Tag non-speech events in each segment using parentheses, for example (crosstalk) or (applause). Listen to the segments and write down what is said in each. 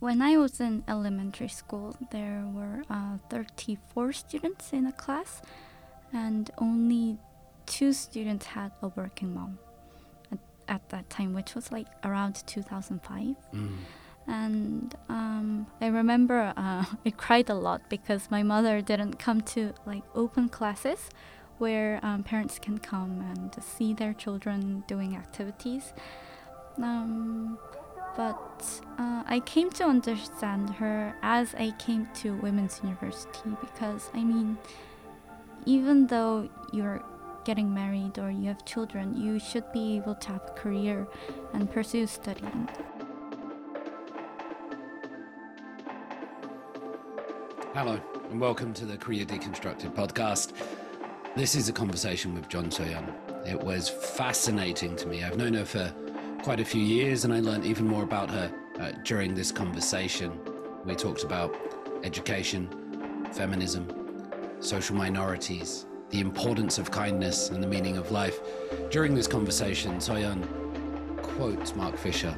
when I was in elementary school, there were uh, 34 students in a class, and only two students had a working mom at, at that time, which was like around 2005. Mm. And um, I remember uh, (laughs) I cried a lot because my mother didn't come to like open classes where um, parents can come and see their children doing activities. Um, but uh, I came to understand her as I came to Women's University because I mean, even though you're getting married or you have children, you should be able to have a career and pursue studying. Hello, and welcome to the Korea Deconstructed podcast. This is a conversation with John Soyeon. It was fascinating to me. I've known her for quite a few years, and I learned even more about her uh, during this conversation. We talked about education, feminism, social minorities, the importance of kindness, and the meaning of life. During this conversation, Soyeon quotes Mark Fisher,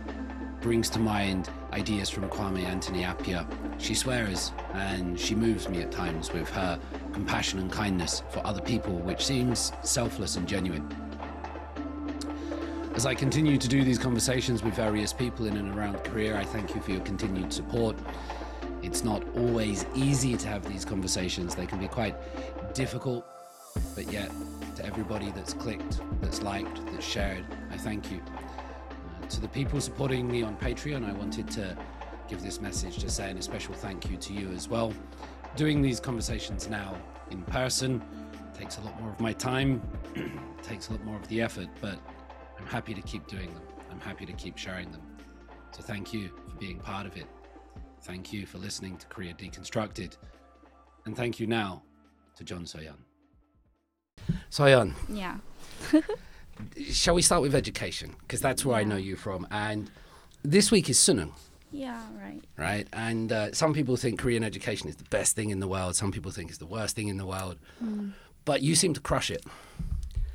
brings to mind ideas from Kwame Anthony Appiah. She swears and she moves me at times with her compassion and kindness for other people, which seems selfless and genuine. As I continue to do these conversations with various people in and around Korea, I thank you for your continued support. It's not always easy to have these conversations, they can be quite difficult, but yet, to everybody that's clicked, that's liked, that's shared, I thank you. Uh, to the people supporting me on Patreon, I wanted to give this message to say and a special thank you to you as well. Doing these conversations now in person takes a lot more of my time, (clears throat) takes a lot more of the effort, but I'm happy to keep doing them. I'm happy to keep sharing them. So thank you for being part of it. Thank you for listening to Korea Deconstructed. And thank you now to John Soyeon. Soyeon, Yeah. (laughs) shall we start with education? Because that's where I know you from. And this week is Sunung, Yeah, right. right? And uh, some people think Korean education is the best thing in the world. Some people think it's the worst thing in the world. But you seem to crush it.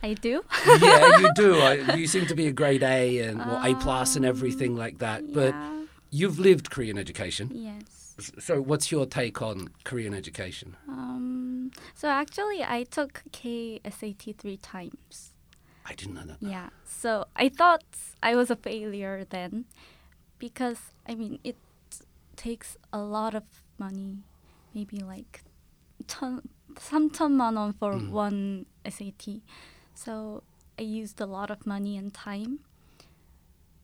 I do. yeah, you (laughs) do. I, you seem to be a grade A and well, A plus and everything like that. But yeah. you've lived Korean education. Yes. S- So, what's your take on Korean education? Um. So actually, I took KSAT three times. I didn't know that. Yeah. So I thought I was a failure then, because I mean it takes a lot of money, maybe like 천 삼천만 원 for Mm. one SAT. So I used a lot of money and time.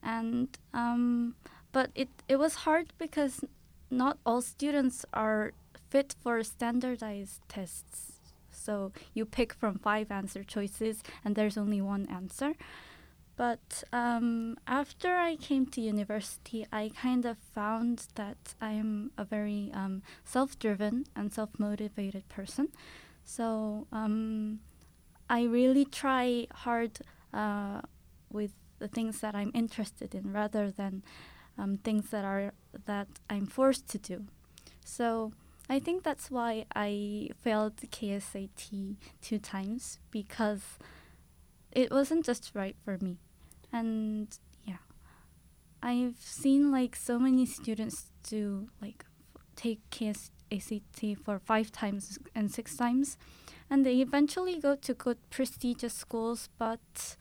And um, but it it was hard because not all students are fit for standardized tests. So you pick from five answer choices, and there's only one answer. But um, after I came to university, I kind of found that I am a very um, self driven and self motivated person. So um, I really try hard uh, with the things that I'm interested in rather than um, things that are that I'm forced to do. So I think that's why I failed KSAT two times because it wasn't just right for me. And yeah, I've seen like so many students do like take KSAT for five times and six times, and they eventually go to good prestigious schools, but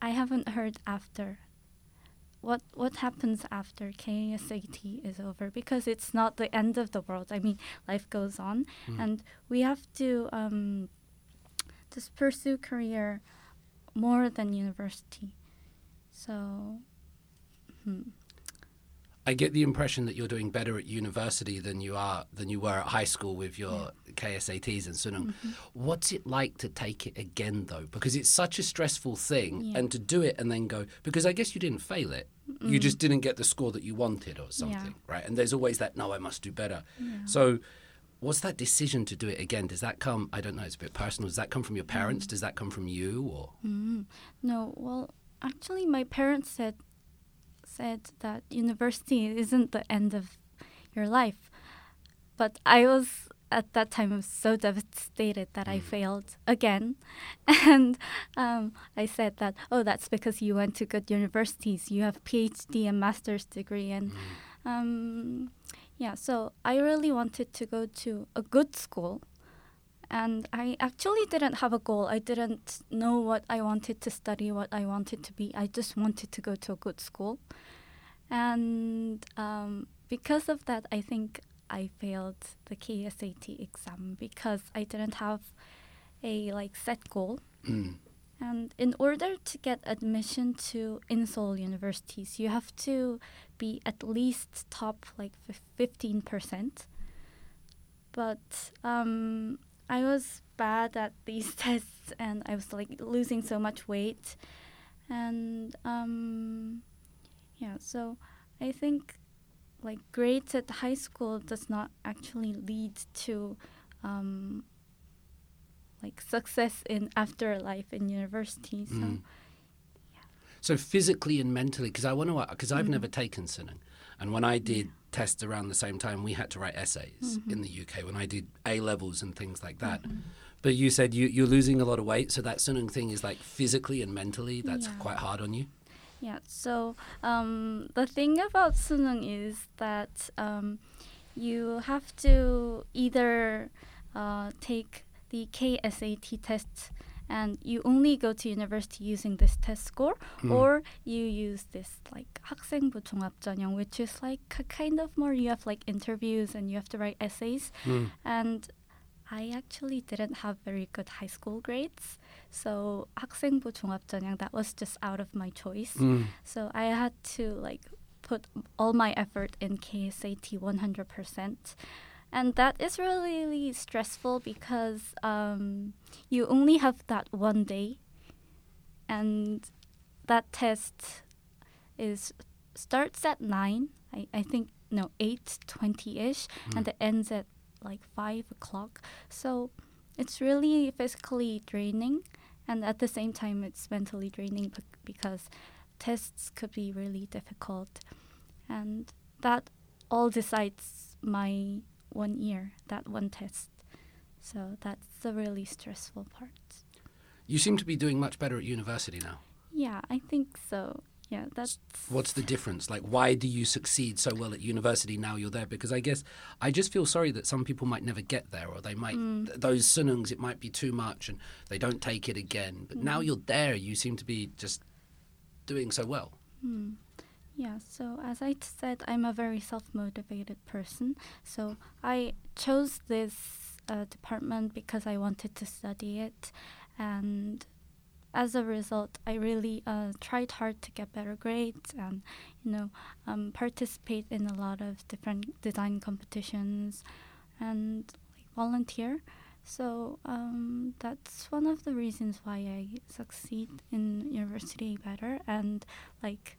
I haven't heard after. What what happens after KSAT is over? Because it's not the end of the world. I mean, life goes on, Mm. and we have to um, just pursue career more than university. So, hmm. I get the impression that you're doing better at university than you are than you were at high school with your KSATs and Sunung. Mm-hmm. What's it like to take it again though? Because it's such a stressful thing, Yeah. and to do it and then go because I guess you didn't fail it. You just didn't get the score that you wanted or something, right? And there's always that no, I must do better. So. What's that decision to do it again? Does that come? I don't know. It's a bit personal. Does that come from your parents? Does that come from you? Or Mm. No, well, actually, my parents said said that university isn't the end of your life, but I was at that time I was so devastated that I failed again, (laughs) and um, I said that oh that's because you went to good universities, you have PhD and master's degree, and Um, yeah, so I really wanted to go to a good school. And I actually didn't have a goal. I didn't know what I wanted to study, what I wanted to be. I just wanted to go to a good school. And um, because of that, I think I failed the KSAT exam because I didn't have a like set goal. Mm. And in order to get admission to In-Seoul universities, you have to be at least top like fifteen percent. But um, I was bad at these (laughs) tests, and I was like losing so much weight, and um, yeah. So I think like grades at high school does not actually lead to um, like success in afterlife in university. So Mm. So physically and mentally, because I want to, because I've Mhm. never taken Sunung, and when I did tests around the same time, we had to write essays Mhm. in the UK when I did A levels and things like that. Mhm. But you said you, you're losing a lot of weight, so that Sunung thing is like physically and mentally, that's Yeah. quite hard on you. Yeah. So um, the thing about sunung is that um, you have to either uh, take the KSAT test and you only go to university using this test score, Mm. or you use this like 학생부 종합전형, which is like a kind of more you have like interviews and you have to write essays. Mm. And I actually didn't have very good high school grades. So 학생부 종합전형 that was just out of my choice. Mm. So I had to like put all my effort in KSAT 100%. And that is really, really stressful because um, you only have that one day, and that test is starts at nine. I, I think no eight twenty ish, and it ends at like five o'clock. So it's really physically draining, and at the same time it's mentally draining bec- because tests could be really difficult, and that all decides my one year, that one test. So that's the really stressful part. You seem to be doing much better at university now. Yeah, I think so. Yeah, that's What's the difference? Like, why do you succeed so well at university now you're there? Because I guess I just feel sorry that some people might never get there, or they might Mm. th- those sunungs it might be too much and they don't take it again. But now Mm. you're there, you seem to be just doing so well. Hmm. Yeah, so as i said, I'm a very self motivated person. So I chose this uh, department because I wanted to study it. And as a result, I really uh, tried hard to get better grades and, you know, um, participate in a lot of different design competitions and like, volunteer. So um, that's one of the reasons why I succeed in university better. And like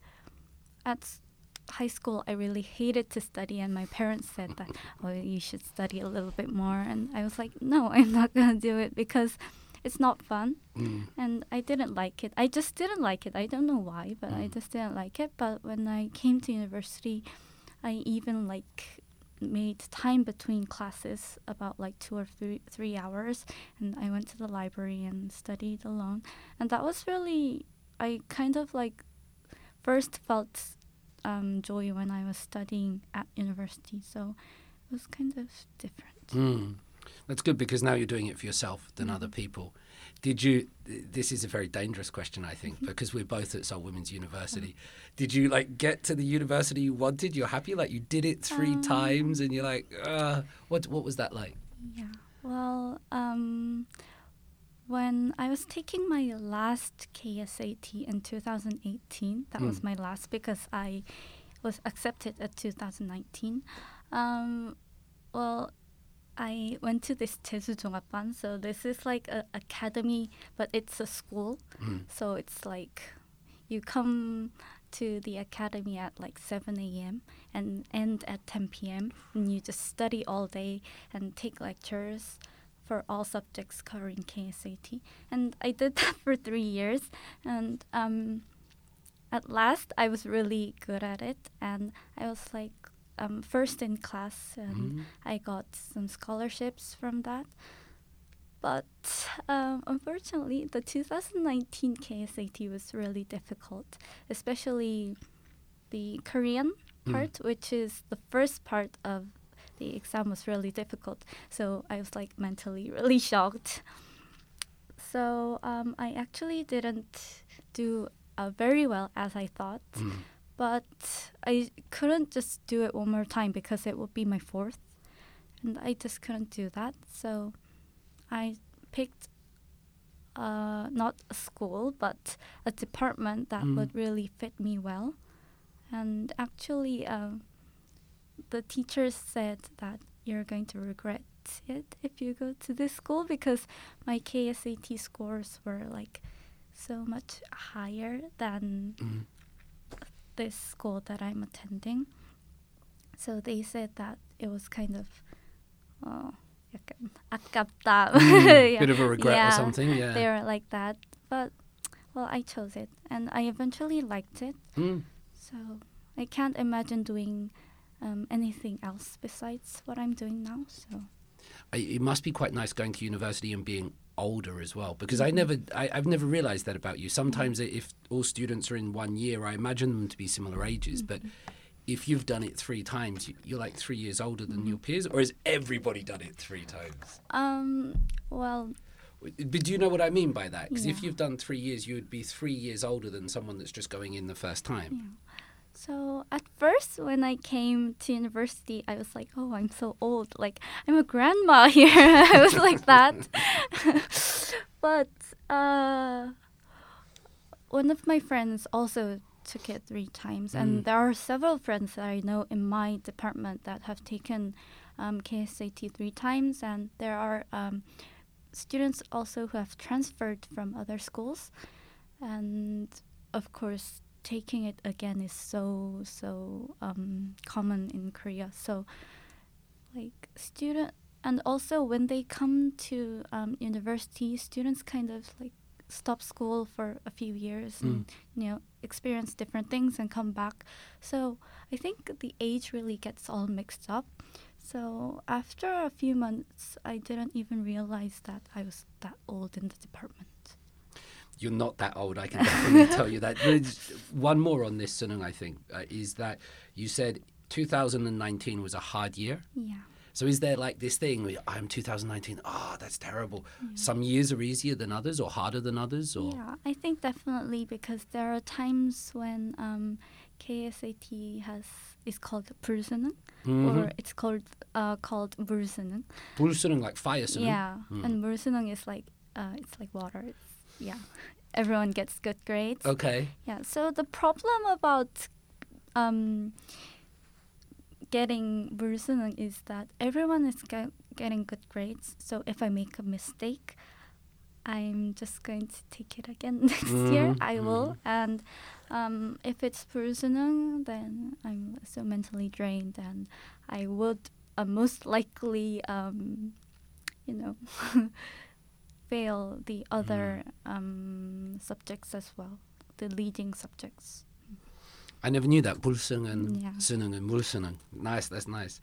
at s- high school, I really hated to study, and my parents said that, "Oh, you should study a little bit more." And I was like, "No, I'm not gonna do it because it's not fun." Mm. And I didn't like it. I just didn't like it. I don't know why, but I Mm. just didn't like it. But when I came to university, I even like made time between classes about like two or three three hours and I went to the library and studied alone and that was really I kind of like first felt um, joy when I was studying at university so it was kind of different Mm. That's good because now you're doing it for yourself than other people. Did you? This is a very dangerous question, I think, (laughs) because we're both at Seoul Women's University. Did you like get to the university you wanted? You're happy, like you did it three Um, times, and you're like, uh, what? What was that like? Yeah. Well, um, when I was taking my last KSAT in 2018, that was Mm. my last because I was accepted at 2019. Um, well, I went to this Jeju Jongapban. So this is like an academy, but it's a school. Mm. So it's like you come to the academy at like 7 a.m. and end at 10 p.m. and you just study all day and take lectures for all subjects covering KSAT. And I did (laughs) that for three years. And um, at last, I was really good at it. And I was like, um, first in class. And Mm. I got some scholarships from that. But um, unfortunately, the 2019 KSAT was really difficult, especially the Korean Mm. part, which is the first part of the exam was really difficult. So I was like mentally (laughs) really shocked. So um, I actually didn't do uh, very well as I thought, Mm. But I couldn't just do it one more time because it would be my fourth, and I just couldn't do that. So I picked uh, not a school but a department that Mm. would really fit me well, and actually um, the teachers said that you're going to regret it if you go to this school because my KSAT scores were like so much higher than Mm this school that I'm attending. So they said that it was kind of, oh, um, mm, (laughs) yeah. bit of a regret yeah, or something. Yeah, they were like that, but well, I chose it, and I eventually liked it. Mm. So I can't imagine doing um, anything else besides what I'm doing now. So I, it must be quite nice going to university and being older as well because Mm-hmm. I never I, I've never realized that about you. Sometimes if all students are in one year, I imagine them to be similar ages, but Mm-hmm. if you've done it three times, you, you're like three years older than Mm-hmm. your peers, or has everybody done it three times? um, well, But do you know what I mean by that? Because if you've done three years, you would be three years older than someone that's just going in the first time. So at first, when I came to university, I was like, "Oh, I'm so old! Like I'm a grandma (laughs) here." I was like that. (laughs) but uh, one of my friends also took it three times, Mm. and there are several friends that I know in my department that have taken um, KSAT three times, and there are um, students also who have transferred from other schools, and of course taking it again is so so um, common in Korea. So like student and also when they come to um, university, students kind of like stop school for a few years and you know experience different things and come back. So I think the age really gets all mixed up. So after a few months, I didn't even realize that I was that old in the department You're not that old, I can definitely tell (laughs) you that. There's one more on this, Sunung, I think, uh, is that you said 2019 was a hard year. Yeah. So is there like this thing where I'm 2019, oh, that's terrible. Some years are easier than others or harder than others or Yeah, I think definitely because there are times when um, KSAT has is called 불수능 Mm-hmm. or it's called uh, called 물수능. 불수능 like fire 수능. Yeah, Mm. and 물수능 is like uh, it's like water. It's, yeah, everyone gets good grades. Okay. Yeah. So the problem about um, getting bursunan is that everyone is get, getting good grades. So if I make a mistake, I'm just going to take it again (laughs) next mm, year. I mm. will. And um, if it's worsening, then I'm so mentally drained, and I would uh, most likely, um, you know. (laughs) fail the other um, subjects as well, the leading subjects. I never knew that. 불수능 and Yeah. 수능 and 물수능. Nice, that's nice.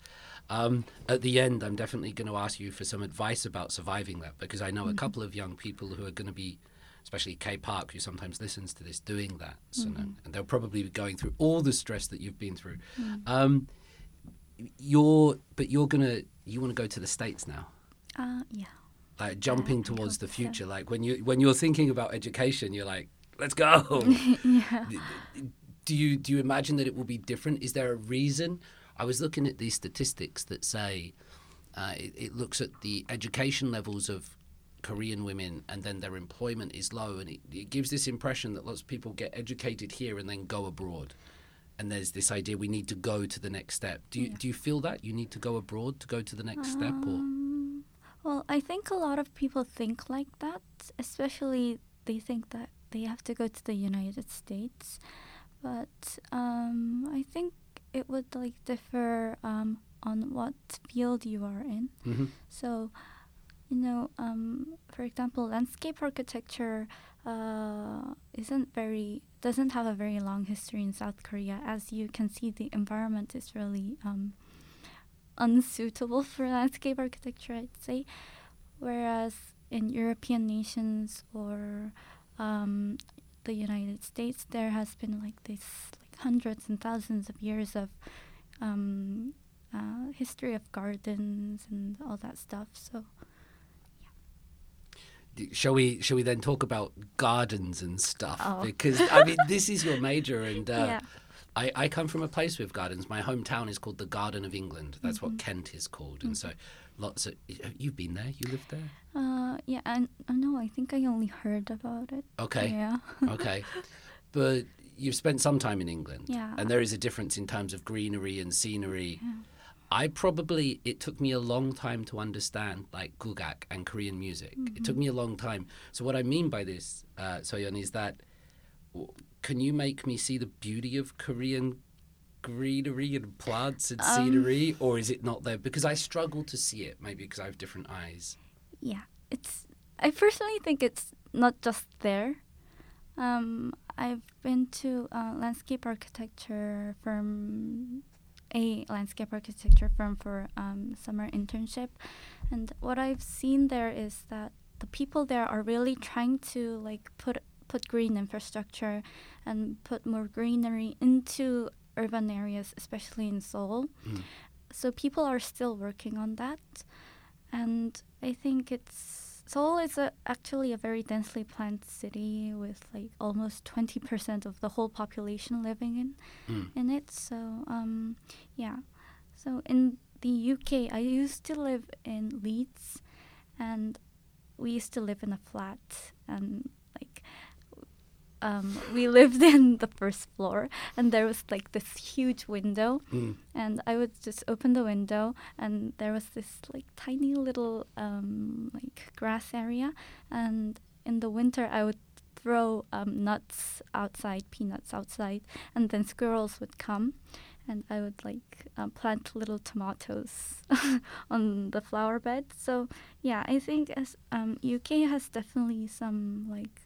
Um, at the end, I'm definitely going to ask you for some advice about surviving that because I know a couple of young people who are going to be, especially Kay Park, who sometimes listens to this, doing that. 수능, and they'll probably be going through all the stress that you've been through. Um, you're, but you're gonna, you want to go to the states now. Uh, yeah. like jumping towards the future. Like when you when you're thinking about education you're like let's go. (laughs) Yeah. do you do you imagine that it will be different? Is there a reason? I was looking at these statistics that say uh, it, it looks at the education levels of korean women and then their employment is low and it, it gives this impression that lots of people get educated here and then go abroad. And there's this idea we need to go to the next step. Do you Yeah. do you feel that? You need to go abroad to go to the next step or? Um, well, I think a lot of people think like that, especially they think that they have to go to the United States. But um, I think it would like differ um, on what field you are in. Mhm. So, you know, um, for example, landscape architecture uh, isn't very doesn't have a very long history in South Korea. As you can see, the environment is really um, unsuitable for landscape architecture, I'd say. Whereas in European nations or um, the United States, there has been like this like hundreds and thousands of years of um, uh, history of gardens and all that stuff. So Yeah. shall we shall we then talk about gardens and stuff Oh. because i mean this is your major and uh, (laughs) Yeah. I, I come from a place with gardens my hometown is called the garden of england that's Mm-hmm. what kent is called and so lots of you've been there you lived there uh, yeah, and uh, no, I think I only heard about it. okay Yeah. (laughs) okay but you've spent some time in england Yeah. and there is a difference in terms of greenery and scenery Yeah. I probably it took me a long time to understand like gugak and Korean music. It took me a long time. So what I mean by this, uh, Soyeon, is that can you make me see the beauty of Korean greenery and plants and Um, scenery, or is it not there? Because I struggle to see it, maybe because I have different eyes. Yeah, it's. I personally think it's not just there. Um, I've been to a landscape architecture firm, a landscape architecture firm for um, summer internship, and what I've seen there is that the people there are really trying to like put put green infrastructure and put more greenery into urban areas, especially in Seoul. Mm. So people are still working on that and I think it's Seoul is a, actually a very densely planned city with like almost twenty percent of the whole population living in Mm. in it. So um, yeah, so in the UK, I used to live in Leeds, and we used to live in a flat, and um, we lived (laughs) in the first floor, and there was like this huge window, Mm. and I would just open the window, and there was this like tiny little um, like grass area, and in the winter I would throw um, nuts outside, peanuts outside, and then squirrels would come, and I would like uh, plant little tomatoes (laughs) on the flower bed. So yeah, I think as um, UK has definitely some like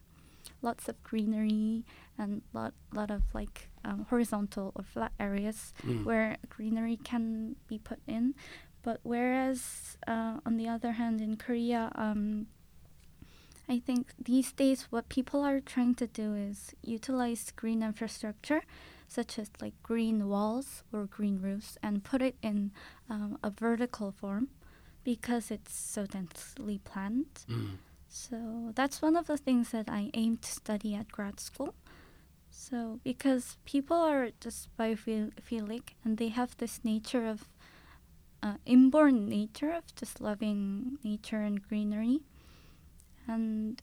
lots of greenery and lot lot of like um, horizontal or flat areas Mm. where greenery can be put in. But whereas uh, on the other hand, in Korea, um, I think these days what people are trying to do is utilize green infrastructure, such as like green walls or green roofs, and put it in um, a vertical form because it's so densely planned. Mm. So that's one of the things that I aim to study at grad school. So because people are just biophilic and they have this nature of uh, inborn nature of just loving nature and greenery. And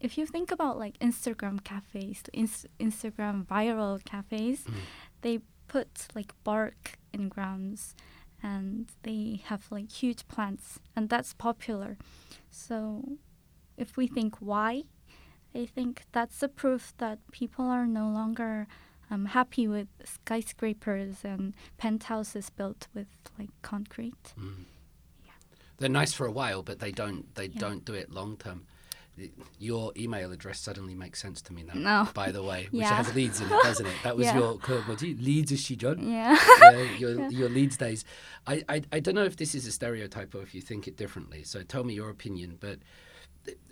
if you think about like Instagram cafes, ins- Instagram viral cafes, Mm. they put like bark in grounds and they have like huge plants and that's popular. So if we think why, I think that's a proof that people are no longer um, happy with skyscrapers and penthouses built with like concrete. Mm. Yeah. They're nice for a while, but they don't they yeah. don't do it long term. Your email address suddenly makes sense to me now. No. By the way, yeah. which has Leeds in it, (laughs) doesn't it? That was yeah. your what you, Leeds is she John? Yeah. Uh, your (laughs) your Leeds days. I, I I don't know if this is a stereotype or if you think it differently. So tell me your opinion, but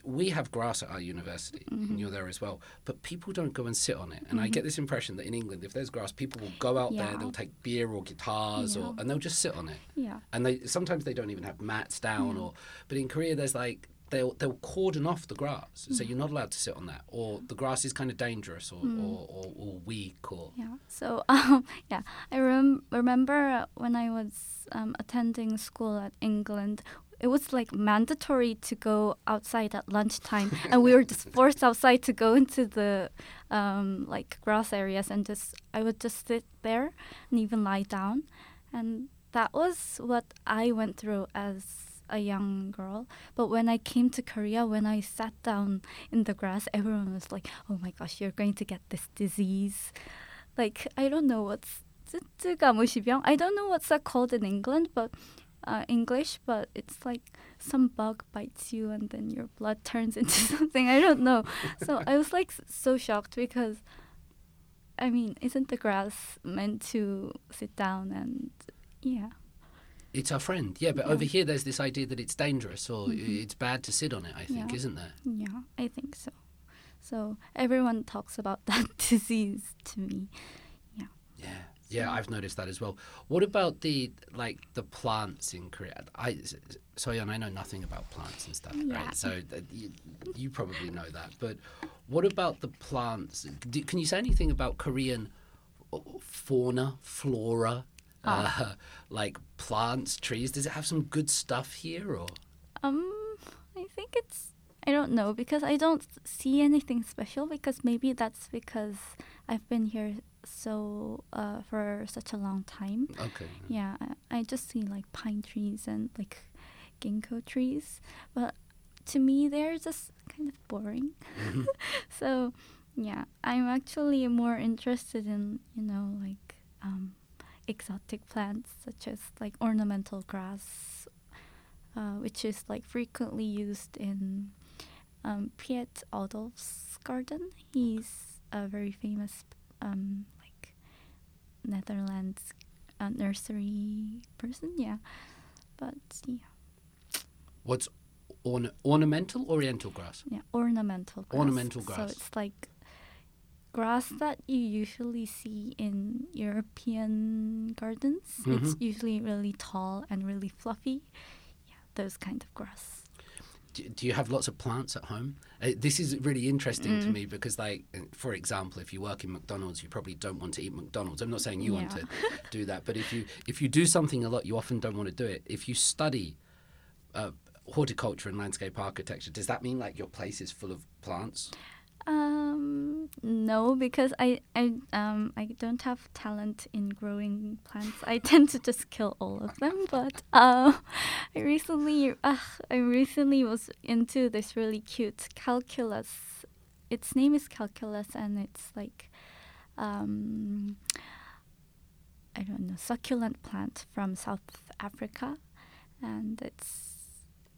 we have grass at our university, Mm-hmm. and you're there as well. But people don't go and sit on it. And I get this impression that in England, if there's grass, people will go out there, they'll take beer or guitars, or and they'll just sit on it yeah. and they sometimes they don't even have mats down Mm. or but in korea there's like they'll they'll cordon off the grass Mm. so you're not allowed to sit on that or the grass is kind of dangerous or, or, or, or weak or Yeah. So (laughs) um, yeah, I rem- remember when I was um, attending school at England it was like mandatory to go outside at lunchtime, and we were just forced outside to go into the um, like grass areas and just I would just sit there and even lie down, and that was what I went through as a young girl. But when I came to Korea, when I sat down in the grass, everyone was like, "Oh my gosh, you're going to get this disease." Like I don't know what's I don't know what's that called in England, but uh, English, but it's like some bug bites you and then your blood (laughs) turns into something. I don't know. So I was like so shocked because, I mean, isn't the grass meant to sit down and yeah, it's our friend yeah but Yeah. over here there's this idea that it's dangerous or Mhm. it's bad to sit on it i think Yeah. isn't there yeah, I think so. So everyone talks about (laughs) that disease to me. Yeah, yeah, I've noticed that as well. What about the like the plants in Korea? I Soyeon, I know nothing about plants and stuff, Yeah. right? So you, you probably know that. But what about the plants? Do, can you say anything about Korean fauna, flora, uh, like plants, trees? Does it have some good stuff here, or? Um, I think it's I don't know because I don't see anything special because maybe that's because I've been here so uh, for such a long time. Okay. Yeah, I, I just see like pine trees and like ginkgo trees, but to me they're just kind of boring. Mhm. (laughs) so yeah, I'm actually more interested in you know like um, exotic plants such as like ornamental grass, uh, which is like frequently used in um, Piet Oudolf's garden. He's a very famous um, Netherlands uh, nursery person. Yeah, but yeah, What's orna- ornamental oriental grass? yeah, ornamental grass. Ornamental grass. So it's like grass that you usually see in European gardens. It's Mhm. usually really tall and really fluffy. Yeah, those kind of grass. Do, do you have lots of plants at home? Uh, this is really interesting Mm. to me because, like, uh, for example, if you work in McDonald's, you probably don't want to eat McDonald's. I'm not saying you want to (laughs) do that, but if you if you do something a lot, you often don't want to do it. If you study uh, horticulture and landscape architecture, does that mean like your place is full of plants? Um, no, because I I um I don't have talent in growing plants. I (laughs) tend to just kill all of them. But uh, I recently uh, I recently was into this really cute calculus. Its name is calculus, and it's like um I don't know succulent plant from South Africa, and it's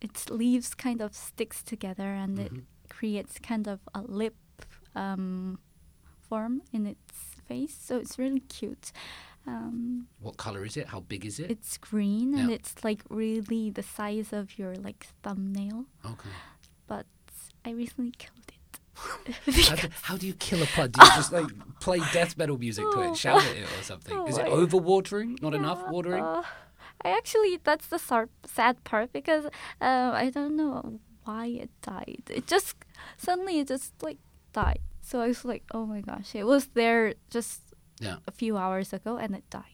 its leaves kind of sticks together and it Mhm. Creates kind of a lip um, form in its face. So it's really cute. Um, What color is it? How big is it? it's green and it's like really the size of your like thumbnail. okay. But I recently killed it. (laughs) How do, (laughs) how do you kill a plant? Do you just like play death metal music to Oh. it, shout at it, or something? Oh, Is it I- overwatering? Not enough watering? uh, I actually that's the sar- sad part because uh, I don't know why it died. It just suddenly it just like died. So I was like, oh my gosh, it was there just Yeah. a few hours ago and it died.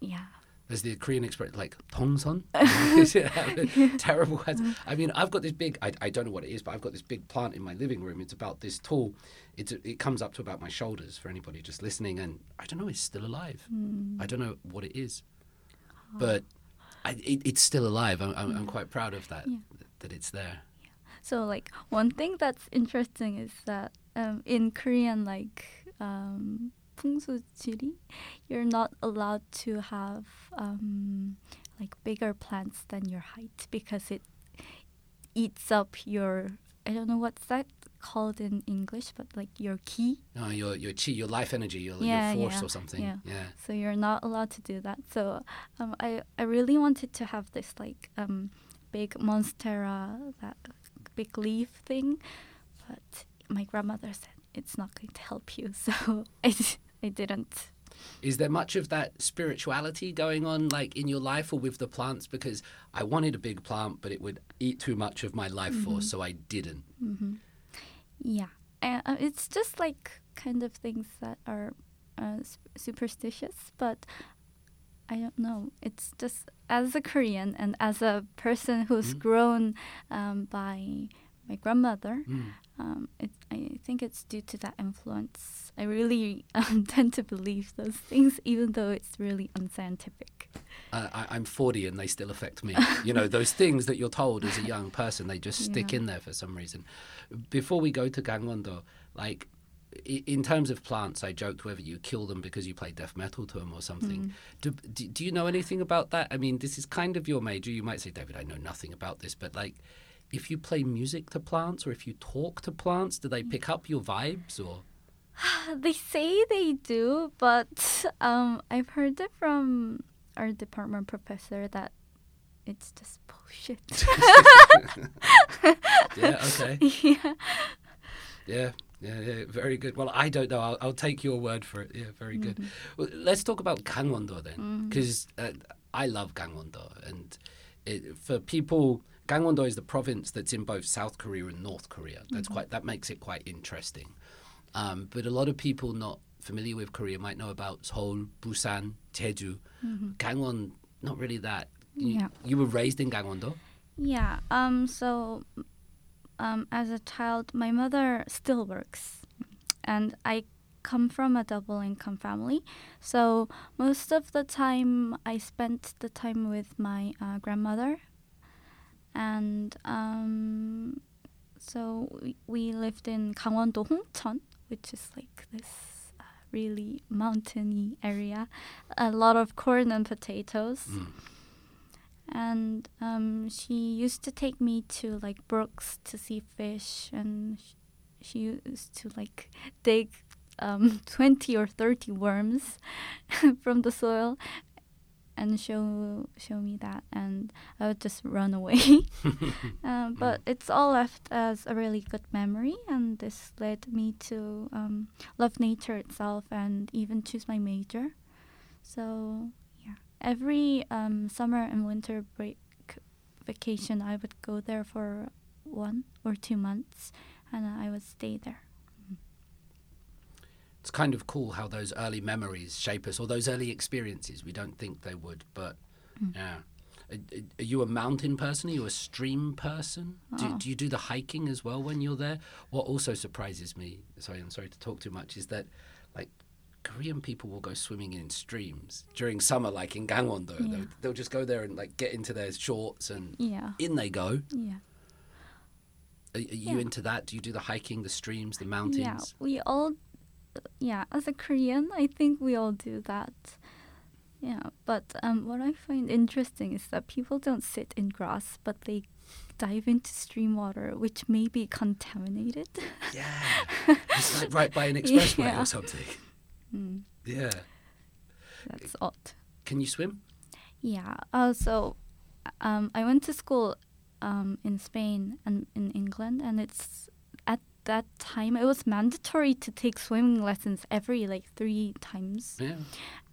Yeah. There's the Korean expression like Tongson. (laughs) (laughs) Terrible. I mean, I've got this big. I, I don't know what it is, but I've got this big plant in my living room. It's about this tall. It's it comes up to about my shoulders for anybody just listening. And I don't know. It's still alive. Mm. I don't know what it is, but I, it, it's still alive. I'm, I'm, I'm quite proud of that. Yeah. That it's there. So like one thing that's interesting is that um, in Korean like um, 풍수지리, you're not allowed to have um, like bigger plants than your height because it eats up your I don't know what's that called in English, but like your ki. No, your your chi, your life energy, your, Yeah, your force yeah, or something. yeah. yeah. So you're not allowed to do that. So um, I I really wanted to have this like um, big monstera, that big leaf thing, but my grandmother said it's not going to help you. (laughs) So I I didn't. Is there much of that spirituality going on, like in your life or with the plants? Because I wanted a big plant, but it would eat too much of my life force, so I didn't. hmm Yeah, uh, uh, it's just like kind of things that are uh, superstitious, but I don't know. It's just as a Korean and as a person who's Mhm. grown um, by my grandmother. Mm. Um, it, I think it's due to that influence. I really (laughs) um, tend to believe those things, even though it's really unscientific. Uh, I, I'm 40 and they still affect me. (laughs) you know, those things that you're told as a young person, they just stick Yeah. in there for some reason. Before we go to Gangwon-do, like, in terms of plants, I joked whether you kill them because you play death metal to them or something. Mm. Do, do, do you know anything about that? I mean, this is kind of your major. You might say, David, I know nothing about this, but like, if you play music to plants or if you talk to plants, do they pick up your vibes or? (sighs) They say they do, but um, I've heard it from our department professor that it's just bullshit. (laughs) Yeah, okay. (laughs) yeah. Yeah. Yeah, yeah, very good. Well, I don't know. I'll, I'll take your word for it. Yeah, very good. Mm-hmm. Well, let's talk about Gangwon-do then, because uh, I love Gangwon-do, and it, for people, Gangwon-do is the province that's in both South Korea and North Korea. That's quite that makes it quite interesting. Um, but a lot of people not familiar with Korea might know about Seoul, Busan, Jeju, Gangwon. Not really that. You, Yeah. you were raised in Gangwon-do. Yeah. Um. So, um, as a child, my mother still works, and I come from a double income family. So most of the time, I spent the time with my uh, grandmother, and um, so we, we lived in Gangwon-do Hongcheon, which is like this uh, really mountainy area. A lot of corn and potatoes Mm. and um, she used to take me to like brooks to see fish and sh- she used to like (laughs) dig um, (laughs) 20 or 30 worms (laughs) from the soil and show show me that and i would just run away. Um, (laughs) (laughs) but it's all left as a really good memory and this led me to um, love nature itself and even choose my major. So yeah, every um, summer and winter break vacation, I would go there for one or two months, and I would stay there. It's kind of cool how those early memories shape us or those early experiences we don't think they would but mm. yeah are, are you a mountain person are you a stream person do, Oh. do you do the hiking as well when you're there what also surprises me sorry i'm sorry to talk too much is that like korean people will go swimming in streams during summer like in gangwon-do Yeah. they'll, they'll just go there and like get into their shorts and Yeah, in they go yeah, are, are you Yeah. into that do you do the hiking the streams the mountains? yeah. We all, yeah. As a Korean, I think we all do that. Yeah, but um, what I find interesting is that people don't sit in grass, but they dive into stream water, which may be contaminated. yeah (laughs) it's like right by an expressway Yeah. or something Mm, yeah that's odd. Can you swim? Yeah. Uh, so um, I went to school um, in Spain and in England, and it's that time it was mandatory to take swimming lessons every like three times. Yeah.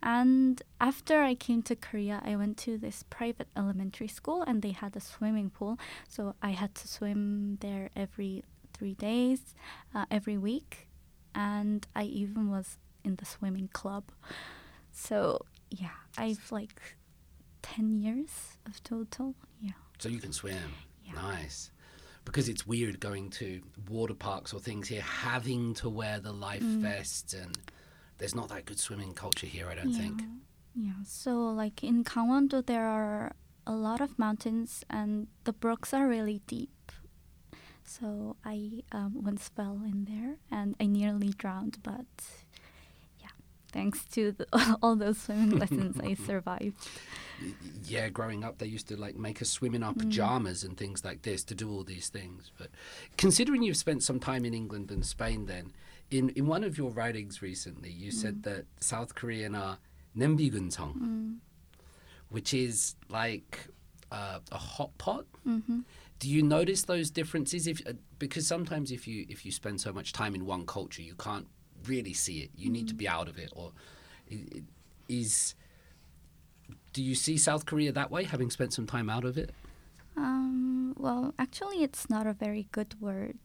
And after I came to Korea, I went to this private elementary school, and they had a swimming pool. So I had to swim there every three days, uh, every week, and I even was in the swimming club. So yeah, I've like ten years of total. Yeah. So you can swim. Yeah. Nice. Because it's weird going to water parks or things here, having to wear the life Mm. vests, and there's not that good swimming culture here, I don't yeah. think. Yeah. So like in Gangwon-do, there are a lot of mountains, and the brooks are really deep. So I um, once fell in there, and I nearly drowned, but thanks to the, (laughs) all those swimming lessons, I (laughs) survived. Yeah, growing up, they used to like make us swim in our Mm. pajamas and things like this to do all these things. But considering you've spent some time in England and Spain, then in in one of your writings recently, you said that South Korean are nembigunseong, Mm. which is like uh, a hot pot. hmm Do you notice those differences? If uh, because sometimes if you if you spend so much time in one culture, you can't really see it. You need to be out of it. Or is do you see South Korea that way, having spent some time out of it? Um, well, actually, it's not a very good word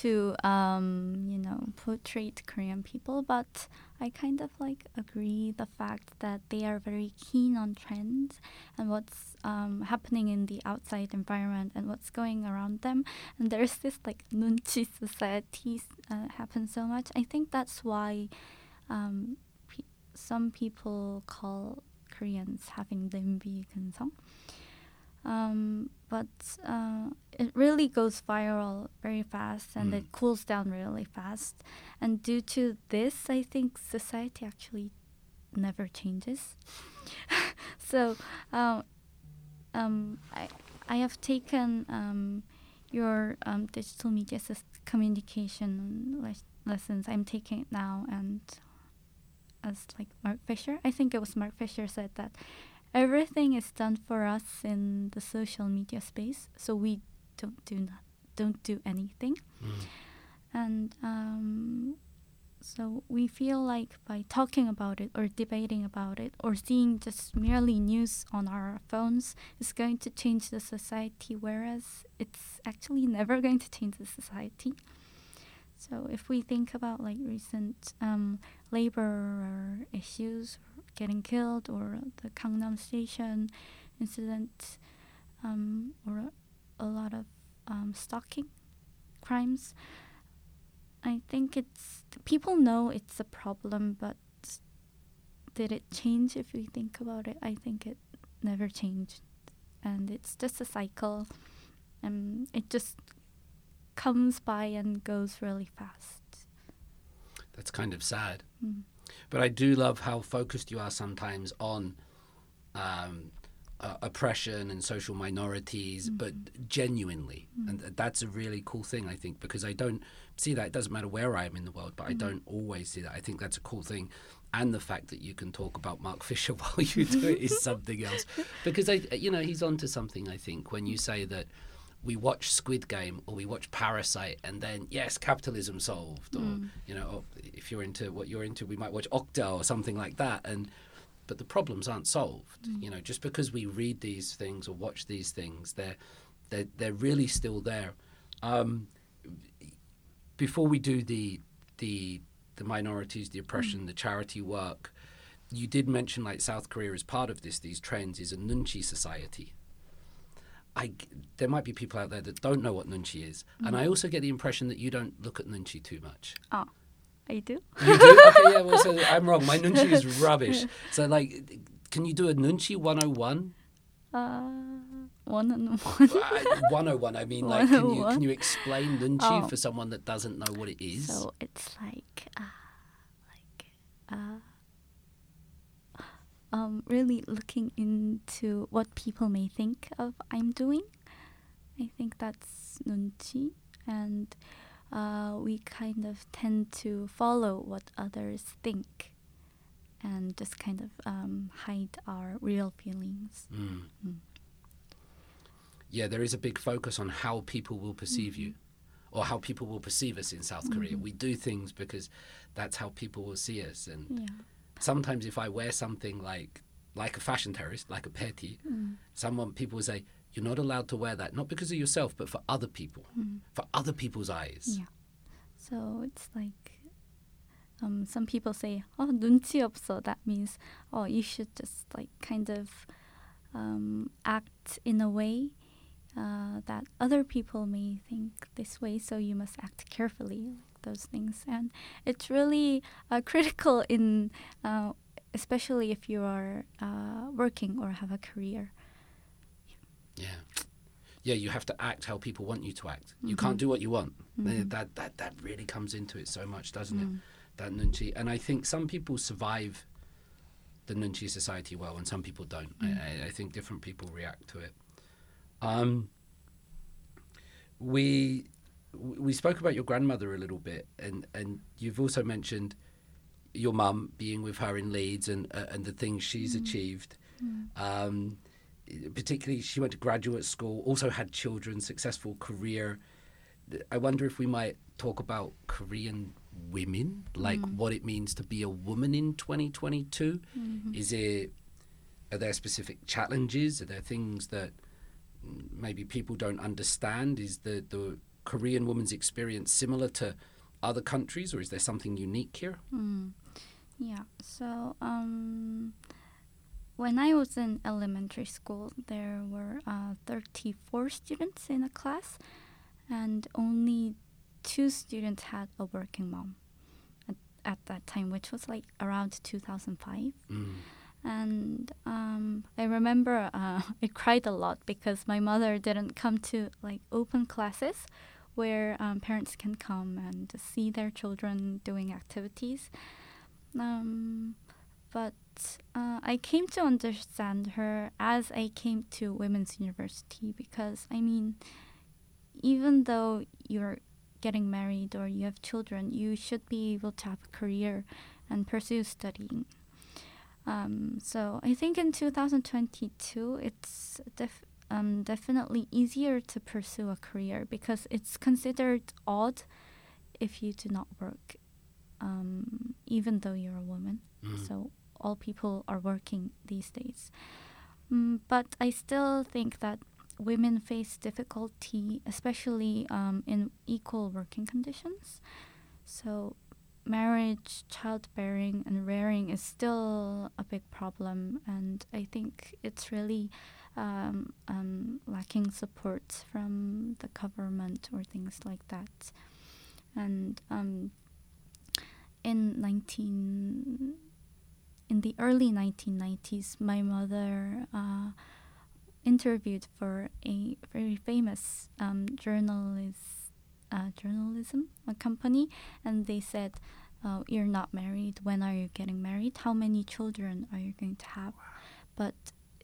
to, um, you know, portray Korean people, but I kind of like agree the fact that they are very keen on trends and what's um, happening in the outside environment and what's going around them. And there's this like nunchi society uh, happens so much. I think that's why um, pe- some people call Koreans having 근성. Um, but uh, it really goes viral very fast and Mm. it cools down really fast. And due to this, I think society actually never changes. (laughs) so um, um, I, I have taken um, your um, digital media communication les- lessons. I'm taking it now and as like Mark Fisher, I think it was Mark Fisher said that everything is done for us in the social media space, so we don't do not, don't do anything. and um, so we feel like by talking about it or debating about it or seeing just merely news on our phones is going to change the society, whereas it's actually never going to change the society. So if we think about like recent um, labor issues, getting killed, or the Gangnam Station incident, um, or a lot of um, stalking crimes, I think it's people know it's a problem, but did it change if we think about it? I think it never changed, and it's just a cycle, and it just comes by and goes really fast. That's kind of sad. Mm. But I do love how focused you are sometimes on um, uh, oppression and social minorities, Mm-hmm. but genuinely. And that's a really cool thing, I think, because I don't see that. It doesn't matter where I am in the world, but I Mm-hmm. don't always see that. I think that's a cool thing. And the fact that you can talk about Mark (laughs) Fisher while you do it is (laughs) something else. Because, I, you know, he's onto something, I think, when you say that we watch Squid Game or we watch Parasite, and then yes, capitalism solved. Or Mm. you know, if you're into what you're into, we might watch Okja or something like that. And but the problems aren't solved. You know, just because we read these things or watch these things, they're they're they're really still there. Um, before we do the the the minorities, the oppression, the charity work, you did mention like South Korea as part of this. These trends is a nunchi society. I there might be people out there that don't know what nunchi is, and I also get the impression that you don't look at nunchi too much. Oh, I do. You do? (laughs) Okay, yeah. Well, so I'm wrong. My nunchi is (laughs) rubbish. So, like, can you do a nunchi 101? Uh, one on one. Uh, 101. I mean, like, can you (laughs) can you explain nunchi Oh. for someone that doesn't know what it is? So it's like, uh, like, uh, um, really looking into what people may think of I'm doing. I think that's nunchi, and uh, we kind of tend to follow what others think, and just kind of um, hide our real feelings. Mm. Mm. Yeah, there is a big focus on how people will perceive you, Mm-hmm. or how people will perceive us in South Korea. We do things because that's how people will see us, and Yeah sometimes if I wear something like like a fashion terrorist, like a petty, Mm. someone people will say you're not allowed to wear that, not because of yourself, but for other people, for other people's eyes. Mm. Yeah. So it's like um, some people say, "Oh, 눈치 없어." That means, oh, you should just like kind of um, act in a way uh, that other people may think this way, so you must act carefully. Like those things, and it's really uh, critical in, uh, especially if you are uh, working or have a career. Yeah. Yeah, you have to act how people want you to act. You can't do what you want. Mhm. That that that really comes into it so much, doesn't it? Mm. That nunchi, and I think some people survive the nunchi society well, and some people don't. Mm. I, I think different people react to it. Um, we we spoke about your grandmother a little bit, and and you've also mentioned your mum being with her in Leeds and uh, and the things she's achieved. Um, particularly, she went to graduate school, also had children, successful career. I wonder if we might talk about Korean women, like what it means to be a woman in 2022. Is it are there specific challenges? Are there things that mm, maybe people don't understand? Is the the Korean woman's experience similar to other countries, or is there something unique here? Mm. Yeah. So um, when I was in elementary school, there were uh, 34 students in a class, and only two students had a working mom at, at that time, which was like around 2005. Mm. And um, I remember uh, (laughs) I cried a lot because my mother didn't come to like open classes where um, parents can come and see their children doing activities. Um, but uh, I came to understand her as I came to women's university because I mean, even though you're getting married or you have children, you should be able to have a career and pursue studying. Um, so I think in 2022, it's def- um, definitely easier to pursue a career because it's considered odd if you do not work, um, even though you're a woman. Mm. So all people are working these days. Mm, but I still think that women face difficulty, especially um, in equal working conditions. So marriage, childbearing, and rearing is still a big problem, and I think it's really um, um, lacking support from the government or things like that. And um, in 19 in the early 1990s, my mother uh, interviewed for a very famous um, journalist, uh, journalism a company, and they said, uh, "You're not married. When are you getting married? How many children are you going to have?" But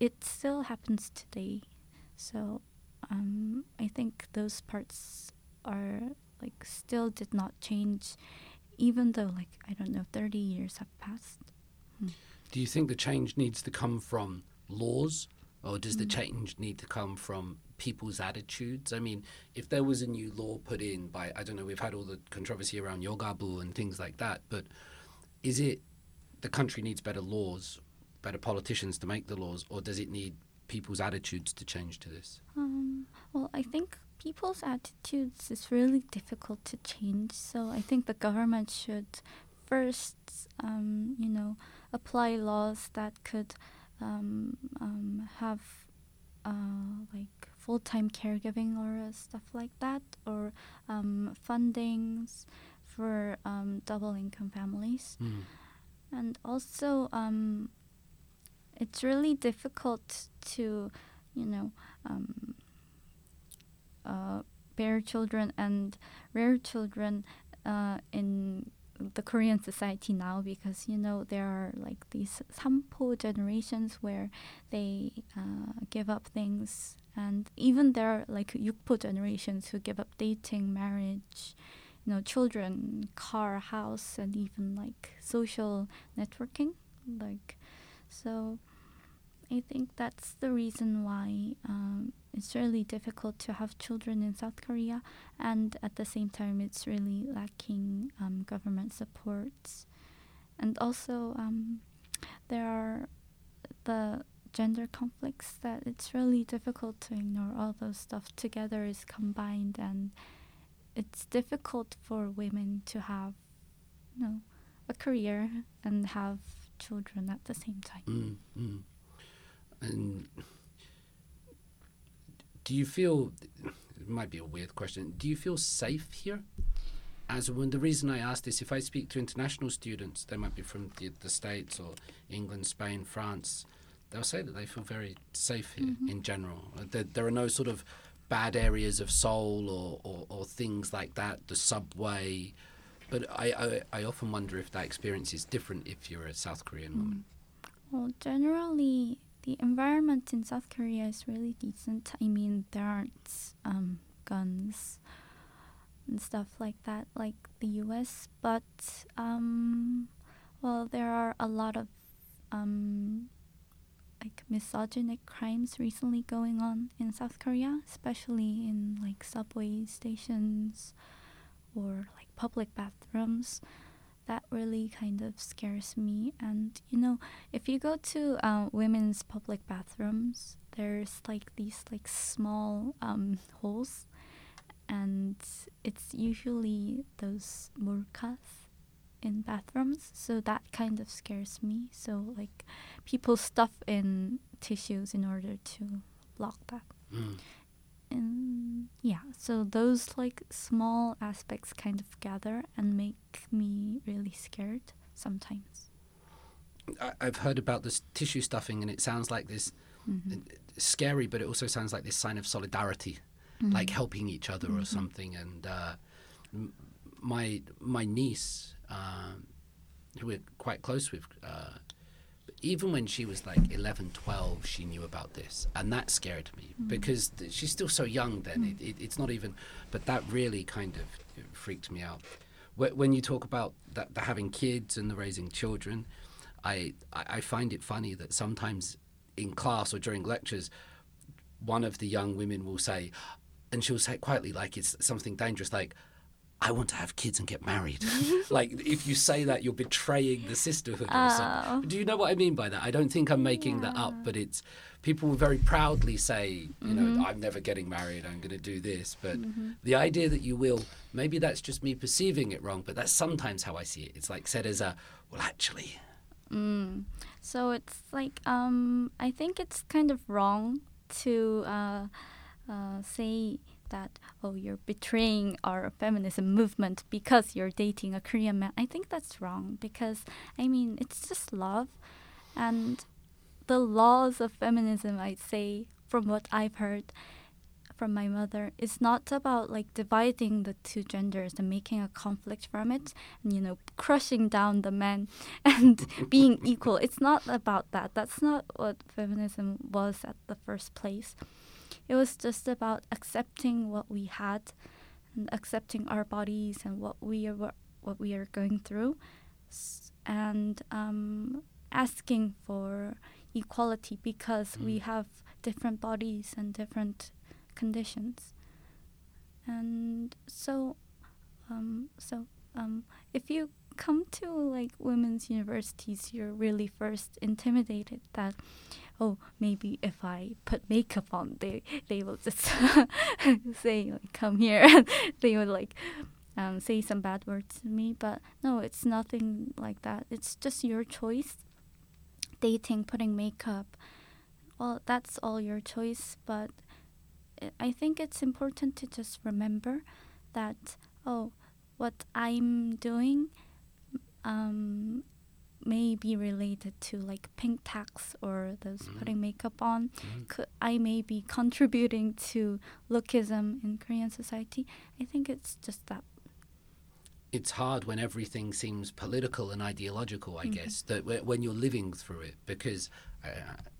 it still happens today, so um, I think those parts are like still did not change, even though like I don't know, thirty years have passed. Do you think the change needs to come from laws, or does the Mm. change need to come from people's attitudes? I mean, if there was a new law put in by, I don't know, we've had all the controversy around yoga Yogabu and things like that, but is it the country needs better laws, better politicians to make the laws, or does it need people's attitudes to change to this? Um, well, I think people's attitudes is really difficult to change. So I think the government should first, um, you know, apply laws that could um, um, have uh, like full-time caregiving or uh, stuff like that, or um, fundings for um, double income families. Mm. And also, um, it's really difficult to, you know, um, uh, bear children and rear children uh, in the Korean society now because you know there are like these sampo generations where they uh, give up things and even there are like yukpo generations who give up dating, marriage, you know, children, car, house, and even like social networking. Like, so I think that's the reason why um, it's really difficult to have children in South Korea, and at the same time, it's really lacking um, government supports, and also um, there are the gender conflicts that it's really difficult to ignore. All those stuff together is combined, and it's difficult for women to have, you know, a career and have children at the same time. Mm, mm. And do you feel it might be a weird question? Do you feel safe here? As when the reason I ask this, if I speak to international students, they might be from the, the States or England, Spain, France, they'll say that they feel very safe here Mhm. in general. Uh, There, there are no sort of bad areas of Seoul or, or, or things like that, the subway. But I, I, I often wonder if that experience is different if you're a South Korean woman. Well, generally, the environment in South Korea is really decent. I mean, there aren't um, guns and stuff like that, like the U.S. But um, well, there are a lot of um, like misogynic crimes recently going on in South Korea, especially in like subway stations or like public bathrooms. That really kind of scares me. And you know, if you go to uh, women's public bathrooms, there's like these like small um, holes, and it's usually those molkas in bathrooms. So that kind of scares me. So like people stuff in tissues in order to block that. Mm. And yeah, so those like small aspects kind of gather and make me really scared sometimes. I, I've heard about this tissue stuffing, and it sounds like this Mhm. scary, but it also sounds like this sign of solidarity, Mhm. like helping each other or Mhm. something. And uh, m- my my niece, um, who we're quite close with, uh, even when she was like 11, 12, she knew about this, and that scared me Mm. because th- she's still so young. Then it, it, it's not even, but that really kind of freaked me out. Wh- When you talk about that, the having kids and the raising children, I, I I find it funny that sometimes in class or during lectures, one of the young women will say, and she'll say quietly, like it's something dangerous, like, I want to have kids and get married. (laughs) like if you say that, you're betraying the sisterhood. Or something. Oh. Do you know what I mean by that? I don't think I'm making that up, but it's people will very proudly say, you know, Mm-hmm. I'm never getting married. I'm going to do this. But the idea that you will, maybe that's just me perceiving it wrong, but that's sometimes how I see it. It's like said as a, well, actually, Mm. So it's like um, I think it's kind of wrong to uh, uh, say that oh you're betraying our feminism movement because you're dating a Korean man. I think that's wrong because I mean it's just love, and the laws of feminism I'd say from what I've heard from my mother is not about like dividing the two genders and making a conflict from it and you know crushing down the men (laughs) and being equal. It's not about that. That's not what feminism was at the first place it was just about accepting what we had and accepting our bodies and what we are what we are going through and um, asking for equality because we have different bodies and different conditions. And so um, so um, if you come to like women's universities you're really first intimidated that oh maybe if i put makeup on they they will just (laughs) say like come here. (laughs) They would like um, say some bad words to me but no it's nothing like that. It's just your choice dating putting makeup. Well that's all your choice but I think it's important to just remember that oh, what I'm doing um, may be related to like pink tax or those Mhm. putting makeup on. Mhm. Could, I may be contributing to lookism in Korean society. I think it's just that. it's hard when everything seems political and ideological, I Mhm. guess, that whe- when you're living through it, because uh,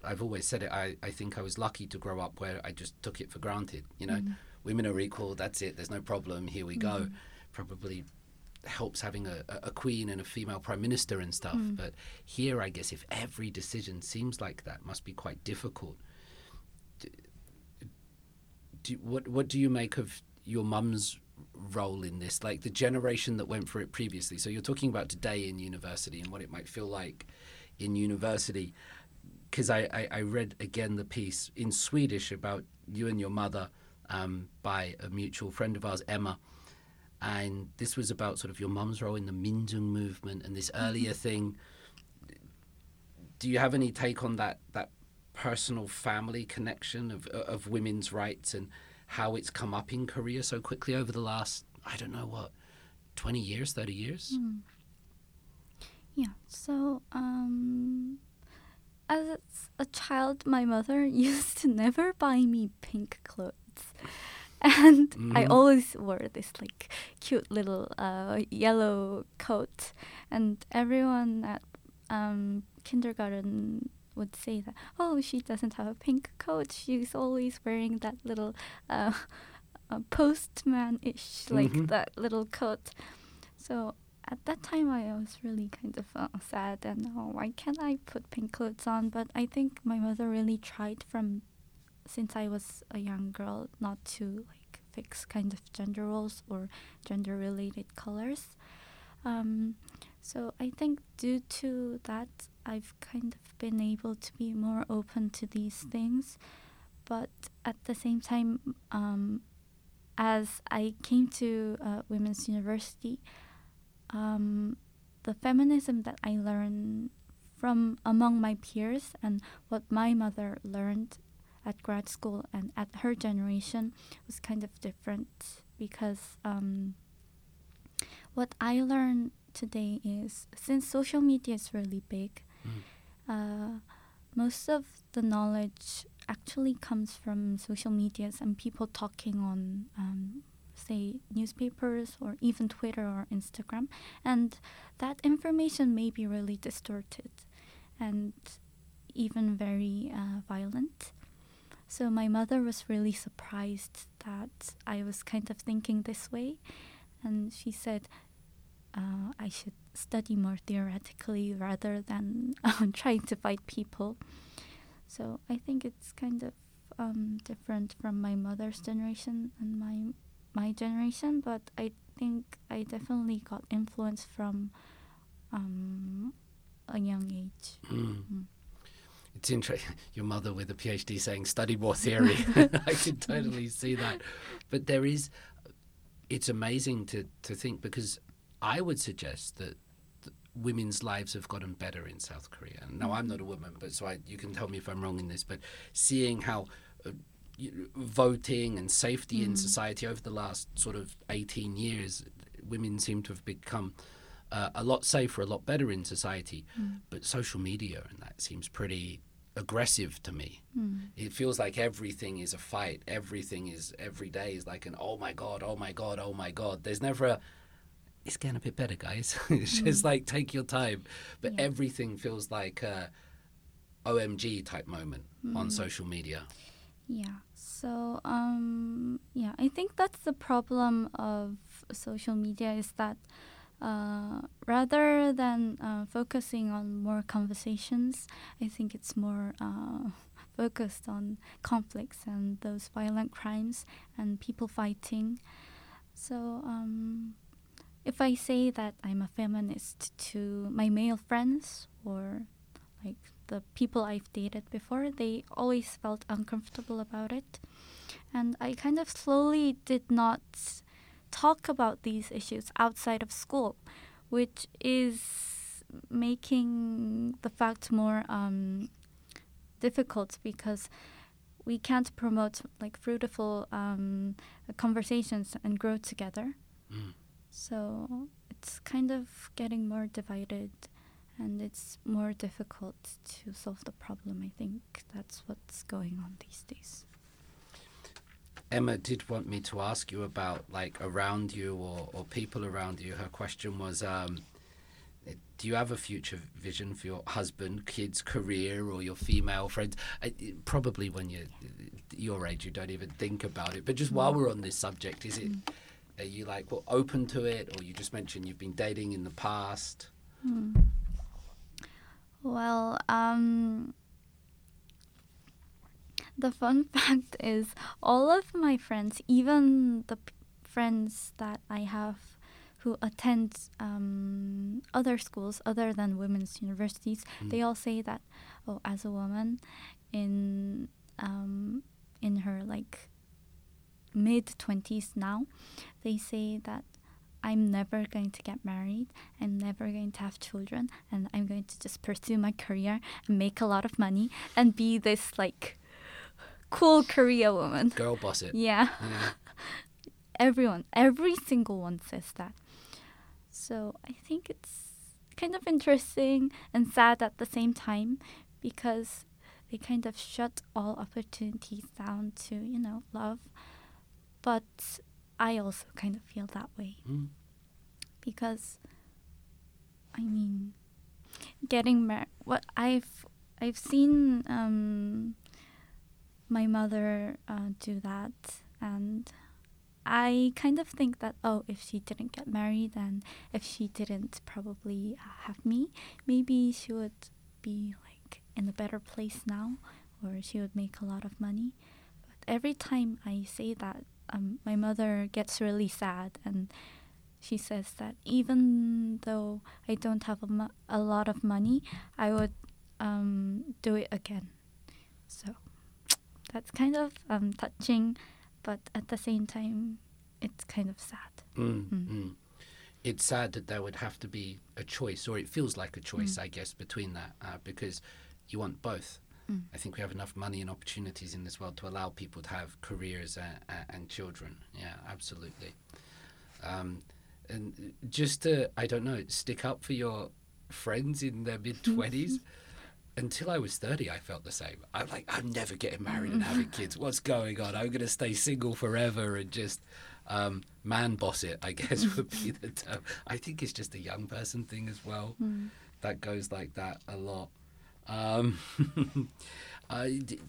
I've always said it, I, I think I was lucky to grow up where I just took it for granted. You know, Mhm. women are equal, that's it, there's no problem, here we go. Probably helps having a, a queen and a female prime minister and stuff. Mm. But here, I guess, if every decision seems like that, must be quite difficult. Do, do, what, what do you make of your mum's role in this? Like the generation that went for it previously. So you're talking about today in university and what it might feel like in university. Because I, I, I read again the piece in Swedish about you and your mother um, by a mutual friend of ours, Emma. And this was about sort of your mum's role in the Minjung movement and this earlier thing. Do you have any take on that that personal family connection of of women's rights and how it's come up in Korea so quickly over the last I don't know what 20 years, 30 years? Mm. Yeah. So, um, as a child, my mother (laughs) used to never buy me pink clothes. And I Mhm. always wore this like cute little uh, yellow coat, and everyone at um, kindergarten would say that, oh, she doesn't have a pink coat. She's always wearing that little uh, (laughs) uh, postman-ish, like Mhm. that little coat. So at that time, I was really kind of uh, sad and oh, why can't I put pink clothes on? But I think my mother really tried from since I was a young girl not to like fix kind of gender roles or gender related colors. Um, so I think due to that, I've kind of been able to be more open to these things. But at the same time, um, as I came to uh, women's university, um, the feminism that I learned from among my peers and what my mother learned at grad school and at her generation was kind of different because um, what I learned today is since social media is really big, Mm. uh, most of the knowledge actually comes from social medias and people talking on, um, say, newspapers or even Twitter or Instagram. And that information may be really distorted and even very uh, violent. So my mother was really surprised that I was kind of thinking this way. And she said, uh, I should study more theoretically rather than (laughs) um, trying to fight people. So I think it's kind of um, different from my mother's generation and my my generation, but I think I definitely got influence from um, a young age. Mm. It's interesting. (laughs) Your mother with a PhD saying study more theory. (laughs) (laughs) I can totally see that. But there is, it's amazing to, to think because I would suggest that women's lives have gotten better in South Korea. Now, I'm not a woman, but so I, you can tell me if I'm wrong in this, but seeing how uh, voting and safety mm. in society over the last sort of 18 years, women seem to have become uh, a lot safer, a lot better in society. Mm. But social media and that seems pretty aggressive to me. Mm. It feels like everything is a fight. Everything is every day is like an oh my god, oh my god, oh my god. There's never a it's getting a bit better, guys. (laughs) it's mm. just like take your time. But yeah. everything feels like a OMG type moment mm. on social media. Yeah. So um yeah, I think that's the problem of social media is that uh, rather than uh, focusing on more conversations, I think it's more uh, focused on conflicts and those violent crimes and people fighting. So, um, if I say that I'm a feminist to my male friends or like the people I've dated before, they always felt uncomfortable about it. And I kind of slowly did not talk about these issues outside of school, which is making the fact more um, difficult because we can't promote like fruitful um, conversations and grow together. Mm. So it's kind of getting more divided and it's more difficult to solve the problem. I think that's what's going on these days. Emma did want me to ask you about like around you or, or people around you. Her question was, um, do you have a future vision for your husband, kids, career, or your female friends? Probably when you're your age, you don't even think about it. But just while we're on this subject, is it? Are you like well open to it, or you just mentioned you've been dating in the past? Hmm. Well, um, the fun (laughs) fact is, all of my friends, even the p- friends that I have who attend um, other schools other than women's universities, mm. they all say that, oh, as a woman, in um, in her like mid twenties now, they say that I'm never going to get married. I'm never going to have children, and I'm going to just pursue my career and make a lot of money and be this like cool Korea woman. Girl boss it. Yeah. yeah. (laughs) Everyone, every single one says that. So I think it's kind of interesting and sad at the same time because they kind of shut all opportunities down to, you know, love. But I also kind of feel that way. Mm. Because I mean getting married what I've I've seen um, my mother uh, do that. And I kind of think that oh if she didn't get married and if she didn't probably uh, have me maybe she would be like in a better place now or she would make a lot of money. But every time I say that um, my mother gets really sad and she says that even though I don't have a, mo- a lot of money I would um, do it again. So that's kind of um, touching, but at the same time, it's kind of sad. Mm, mm. Mm. It's sad that there would have to be a choice, or it feels like a choice, mm. I guess, between that, uh, because you want both. Mm. I think we have enough money and opportunities in this world to allow people to have careers uh, and children. Yeah, absolutely. Um, and just to, I don't know, stick up for your friends in their (laughs) mid 20s. Until I was 30, I felt the same. I'm like, I'm never getting married and having kids. What's going on? I'm going to stay single forever and just um, man boss it, I guess would be (laughs) the term. I think it's just a young person thing as well. Mm. That goes like that a lot. Um, (laughs) I d-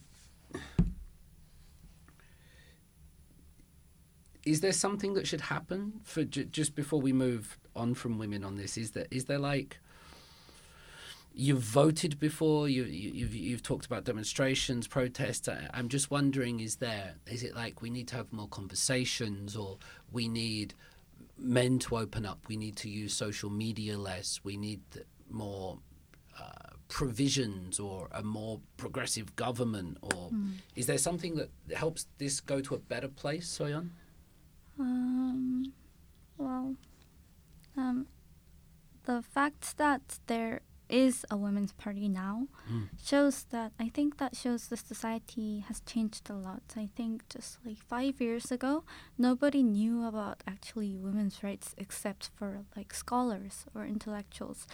is there something that should happen for j- just before we move on from women on this? Is there is there like you've voted before. You, you you've you've talked about demonstrations, protests. I, I'm just wondering, is there is it like we need to have more conversations, or we need men to open up. We need to use social media less. We need more uh, provisions or a more progressive government. Or Mm. is there something that helps this go to a better place, Soyeon? Um, well, um, the fact that there is a women's party now Mm. shows that I think that shows the society has changed a lot. I think just like five years ago, nobody knew about actually women's rights except for like scholars or intellectuals.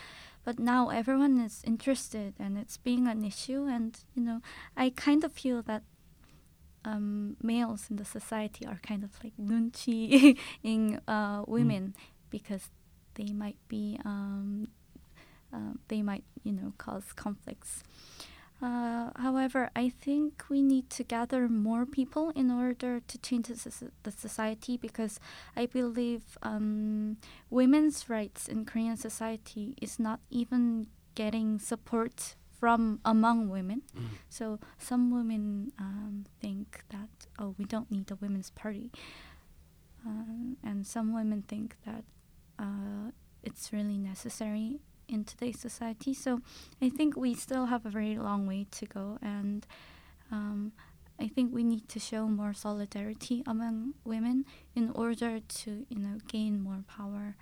But now everyone is interested and it's being an issue. And, you know, I kind of feel that um, males in the society are kind of like nunchi (laughs) in uh, women because they might be um, they might you know cause conflicts. Uh, however, I think we need to gather more people in order to change the, the society because I believe um, women's rights in Korean society is not even getting support from among women. Mm. So some women um, think that oh we don't need a women's party, um, and some women think that uh, it's really necessary in today's society. So I think we still have a very long way to go, and um, I think we need to show more solidarity among women in order to you know gain more power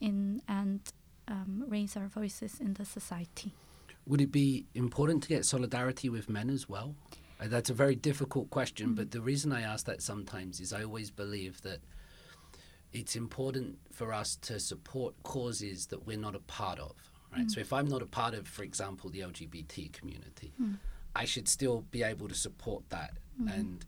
in and um, raise our voices in the society. Would it be important to get solidarity with men as well? Uh, That's a very difficult question, but the reason I ask that sometimes is I always believe that it's important for us to support causes that we're not a part of, right? Mm. So if I'm not a part of, for example, the LGBT community, hmm. I should still be able to support that. Hmm. And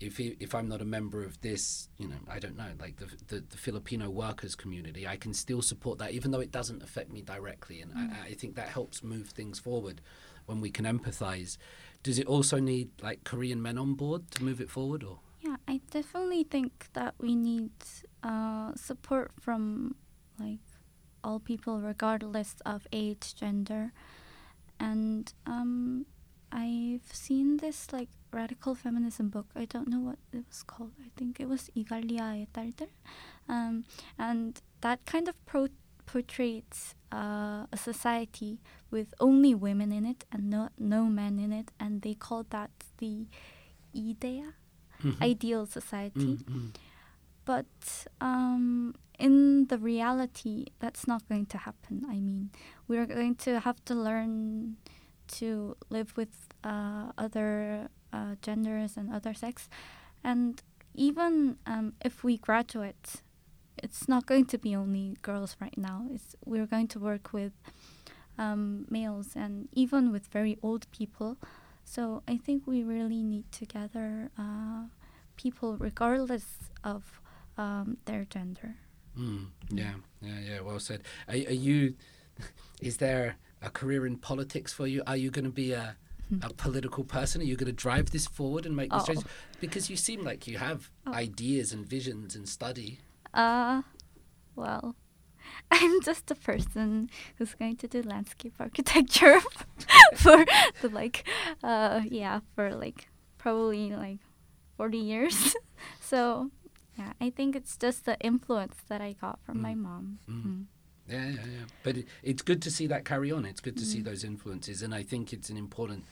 if if I'm not a member of this, you know, I don't know, like the the, the Filipino workers community, I can still support that, even though it doesn't affect me directly. And I, hmm. I think that helps move things forward when we can empathize. Does it also need like Korean men on board to move it forward, or? Yeah, I definitely think that we need uh, support from like all people, regardless of age, gender, and um, I've seen this like radical feminism book. I don't know what it was called. I think it was Igalia Etalter, um, and that kind of pro- portrays uh, a society with only women in it and no no men in it, and they call that the idea, mm-hmm. ideal society. Mm-hmm. But um, in the reality, that's not going to happen. I mean, we're going to have to learn to live with uh, other uh, genders and other sex. And even um, if we graduate, it's not going to be only girls right now. It's we're going to work with um, males and even with very old people. So I think we really need to gather uh, people regardless of um, their gender. Mm, yeah, yeah, yeah. Well said. Are, are you? (laughs) Is there a career in politics for you? Are you going to be a a (laughs) political person? Are you going to drive this forward and make this Oh. change? Because you seem like you have Oh. ideas and visions and study. Uh, well, (laughs) I'm just a person who's going to do landscape architecture for the like, uh, yeah, for like probably like 40 years. so, yeah, I think it's just the influence that I got from my mm. mom. Mm. mm. Yeah, yeah, yeah. But it, it's good to see that carry on. It's good to see mm. those influences, and I think it's an important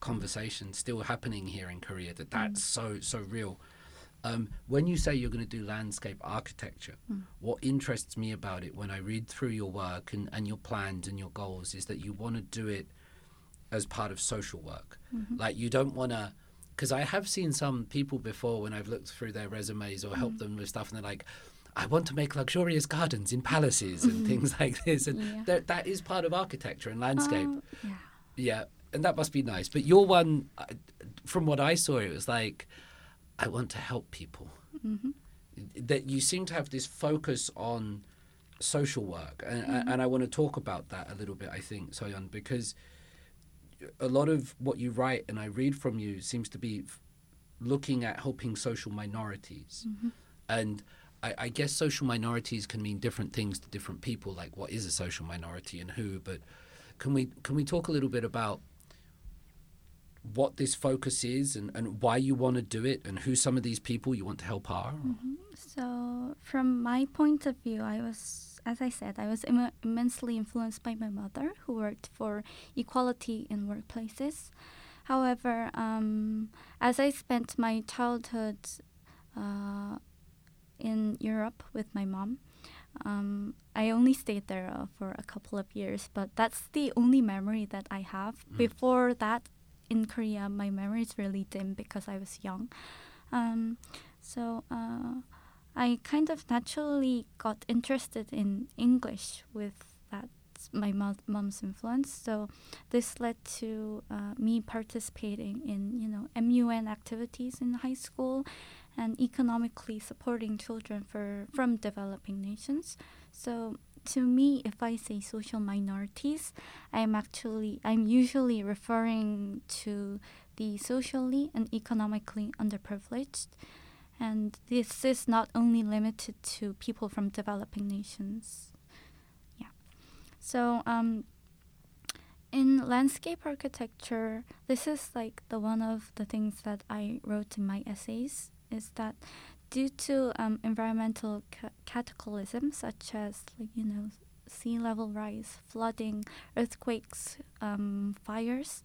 conversation still happening here in Korea. That that's so so real. Um, when you say you're going to do landscape architecture, what interests me about it when I read through your work and, and your plans and your goals is that you want to do it as part of social work. Mm-hmm. Like you don't want to, because I have seen some people before when I've looked through their resumes or helped mm. them with stuff, and they're like, I want to make luxurious gardens in palaces and mm. things (laughs) like this, and Yeah. that that is part of architecture and landscape. Um, yeah. Yeah, and that must be nice. But your one, from what I saw, it was like, I want to help people. Mm-hmm. That you seem to have this focus on social work, and, and mm-hmm. I want to talk about that a little bit. I think Soyeon, because a lot of what you write and I read from you seems to be f- looking at helping social minorities, mm-hmm. and. I, I guess social minorities can mean different things to different people. Like, what is a social minority and who? But can we can we talk a little bit about what this focus is and, and why you want to do it and who some of these people you want to help are? Mm-hmm. So from my point of view, I was, as I said, I was Im- immensely influenced by my mother, who worked for equality in workplaces. However, um, as I spent my childhood uh, in Europe with my mom, um, I only stayed there uh, for a couple of years, but that's the only memory that I have. Mm. Before that, in Korea, my memory is really dim because I was young. Um, so uh, I kind of naturally got interested in English with that my mo- mom's influence. So this led to uh, me participating in you know MUN activities in high school and economically supporting children for from developing nations. So to me, if I say social minorities, I'm actually I'm usually referring to the socially and economically underprivileged. And this is not only limited to people from developing nations. Yeah. So um, in landscape architecture, this is like the one of the things that I wrote in my essays is that due to um, environmental ca- cataclysms such as like, you know sea level rise, flooding, earthquakes, um, fires,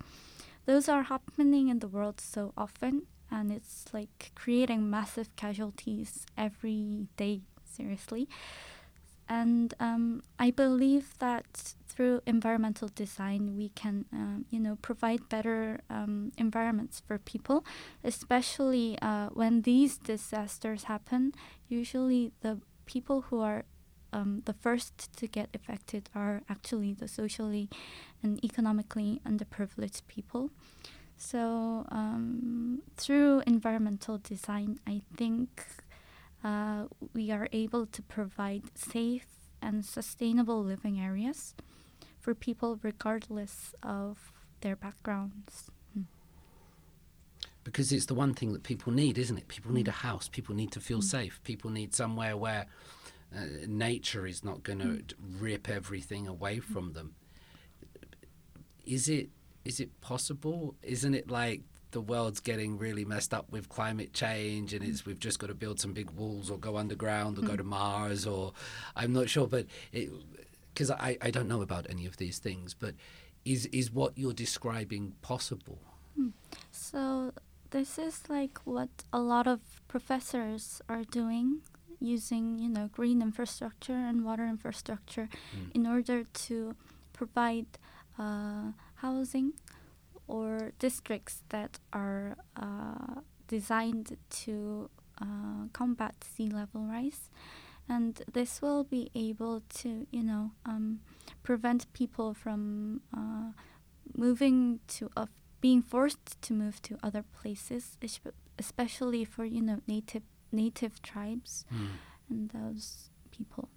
those are happening in the world so often, and it's like creating massive casualties every day. Seriously, and um, I believe that through environmental design, we can, um, you know, provide better um, environments for people, especially uh, when these disasters happen. Usually, the people who are um, the first to get affected are actually the socially and economically underprivileged people. So, um, through environmental design, I think uh, we are able to provide safe and sustainable living areas for people regardless of their backgrounds. Hmm. Because it's the one thing that people need, isn't it? People need a Mm. house. People need to feel Mm. safe. People need somewhere where uh, nature is not going to Mm. rip everything away from them. Is it? Is it possible? Isn't it like the world's getting really messed up with climate change, and it's we've just got to build some big walls or go underground or go Mm. to Mars or I'm not sure, but because I I don't know about any of these things, but is is what you're describing possible? So, this is like what a lot of professors are doing using, you know, green infrastructure and water infrastructure Mm. in order to provide uh, housing or districts that are uh, designed to uh, combat sea level rise. And this will be able to, you know, um, prevent people from uh, moving to, uh, being forced to move to other places, especially for, you know, native native tribes Mm. and those people.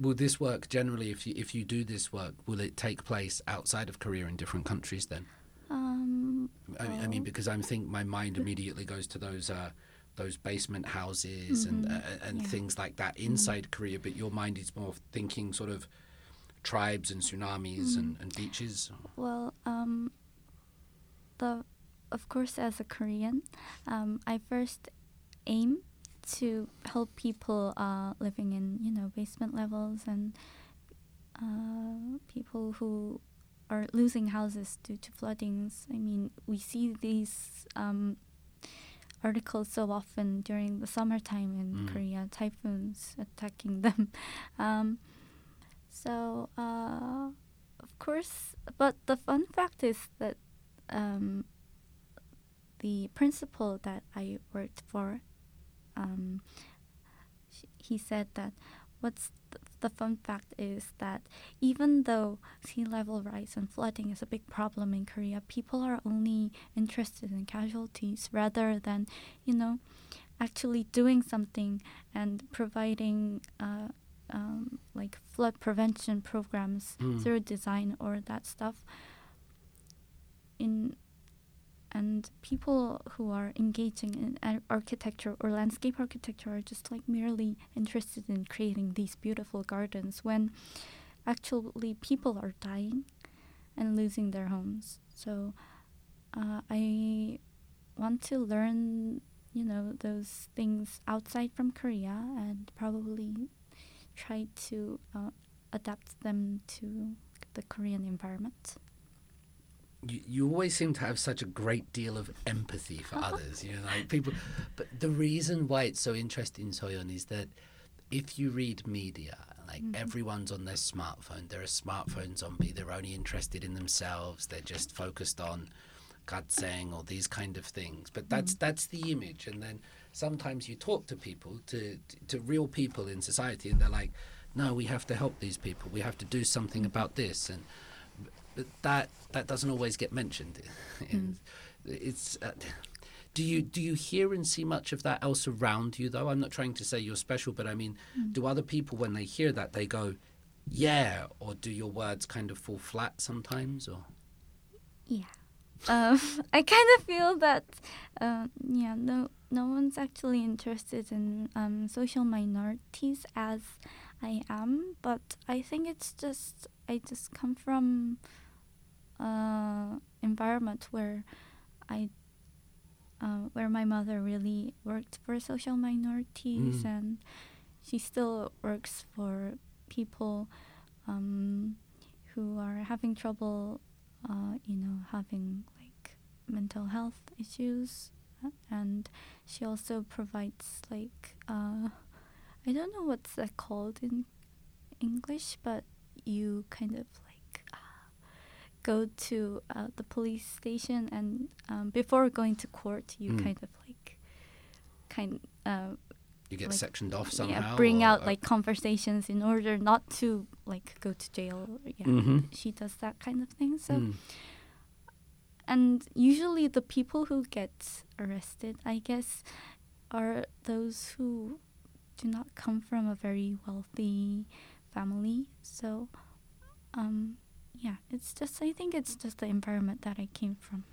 Will this work generally? If you if you do this work, will it take place outside of Korea in different countries? Then Um, I, I mean, because I'm think my mind immediately goes to those uh, those basement houses and Mhm. uh, and Yeah. things like that inside Korea. But your mind is more thinking sort of tribes and tsunamis and, and beaches. Well, um, the of course, as a Korean, um, I first aim to help people uh, living in you know basement levels and uh, people who are losing houses due to floodings. I mean, we see these um, articles so often during the summertime in Mm. Korea, typhoons attacking (laughs) them. Um, so, uh, of course, but the fun fact is that um, the principal that I worked for, um, sh- he said that what's th- the fun fact is that even though sea level rise and flooding is a big problem in Korea, people are only interested in casualties rather than, you know, actually doing something and providing uh, um, like flood prevention programs Mm. through design or that stuff. In and people who are engaging in ar- architecture or landscape architecture are just like merely interested in creating these beautiful gardens when actually people are dying and losing their homes. So uh, I want to learn you know those things outside from Korea and probably try to uh, adapt them to the Korean environment. You, you always seem to have such a great deal of empathy for (laughs) others, you know, like people. But the reason why it's so interesting, Soyeon, is that if you read media, like Mhm. everyone's on their smartphone, they're a smartphone zombie. They're only interested in themselves. They're just focused on gatseng or these kind of things. But that's that's the image. And then sometimes you talk to people, to to real people in society, and they're like, "No, we have to help these people. We have to do something about this." And that that doesn't always get mentioned. (laughs) And It's. Uh, do you do you hear and see much of that else around you though? I'm not trying to say you're special, but I mean, do other people when they hear that they go, "Yeah," or do your words kind of fall flat sometimes? Or Yeah. Um, (laughs) I kind of feel that, uh, yeah, no, no one's actually interested in um, social minorities as I am, but I think it's just I just come from uh, environment where I. Uh, where my mother really worked for social minorities Mm. and she still works for people um, who are having trouble uh, you know, having like mental health issues, and she also provides like uh, I don't know what's that called in English, but you kind of go to uh, the police station, and um, before going to court, you Mm. kind of like kind uh, you get Like, sectioned off somehow? yeah, bring out like conversations in order not to like go to jail. Yeah, Mhm. she does that kind of thing. So Mm. and usually the people who get arrested i guess are those who do not come from a very wealthy family so um yeah it's just i think it's just the environment that i came from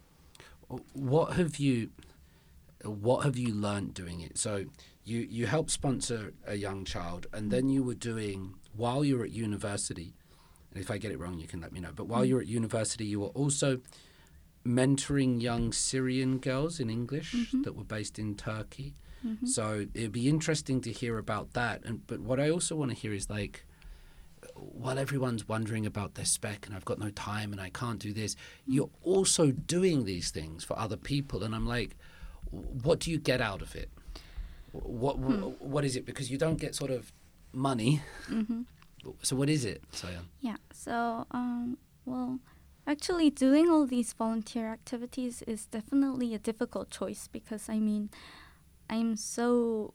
What have you what have you learned doing it? So you you helped sponsor a young child and then you were doing while you were at university and if I get it wrong you can let me know. But while you were at university you were also mentoring young Syrian girls in English Mhm. that were based in Turkey. Mhm. So it'd be interesting to hear about that. And but what I also want to hear is like, while everyone's wondering about their spec and I've got no time and I can't do this, you're also doing these things for other people. And I'm like, what do you get out of it? What what, what is it? Because you don't get sort of money. hmm So what is it, Sayan? Yeah. So, um, well, actually, doing all these volunteer activities is definitely a difficult choice because I mean, I'm so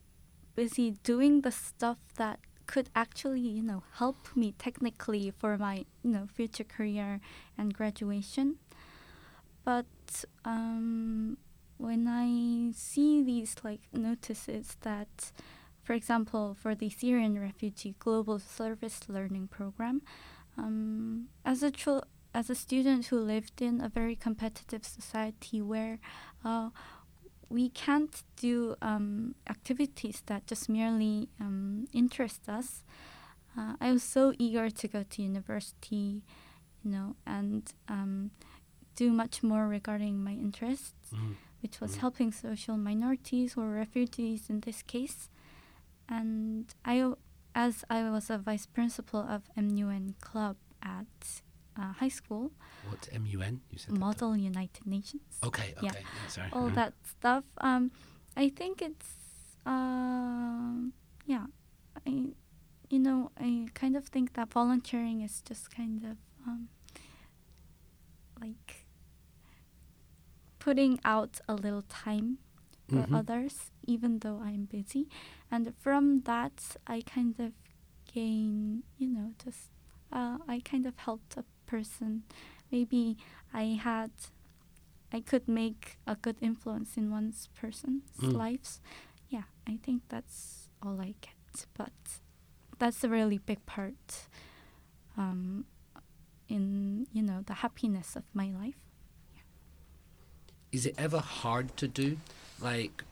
busy doing the stuff that could actually, you know, help me technically for my, you know, future career and graduation. But um, when I see these like notices that for example, for the Syrian Refugee Global Service Learning Program, um, as a chil- as a student who lived in a very competitive society where uh, we can't do um, activities that just merely um, interest us, uh, I was so eager to go to university, you know, and um, do much more regarding my interests Mm. which was Mm. helping social minorities or refugees in this case. And I, as I was a vice principal of MUN club at uh, high school, What's MUN? You said. Model United Nations, Okay, okay. Yeah. Yeah, sorry. all Mhm. that stuff. Um, I think it's, um, yeah, I, you know, I kind of think that volunteering is just kind of um, like putting out a little time for Mhm. others, even though I'm busy. And from that, I kind of gain, you know, just uh, I kind of helped a person. Maybe I had, I could make a good influence in one person's Mm. lives. Yeah, I think that's all I get. But that's a really big part um, in, you know, the happiness of my life. is it ever hard to do? Like,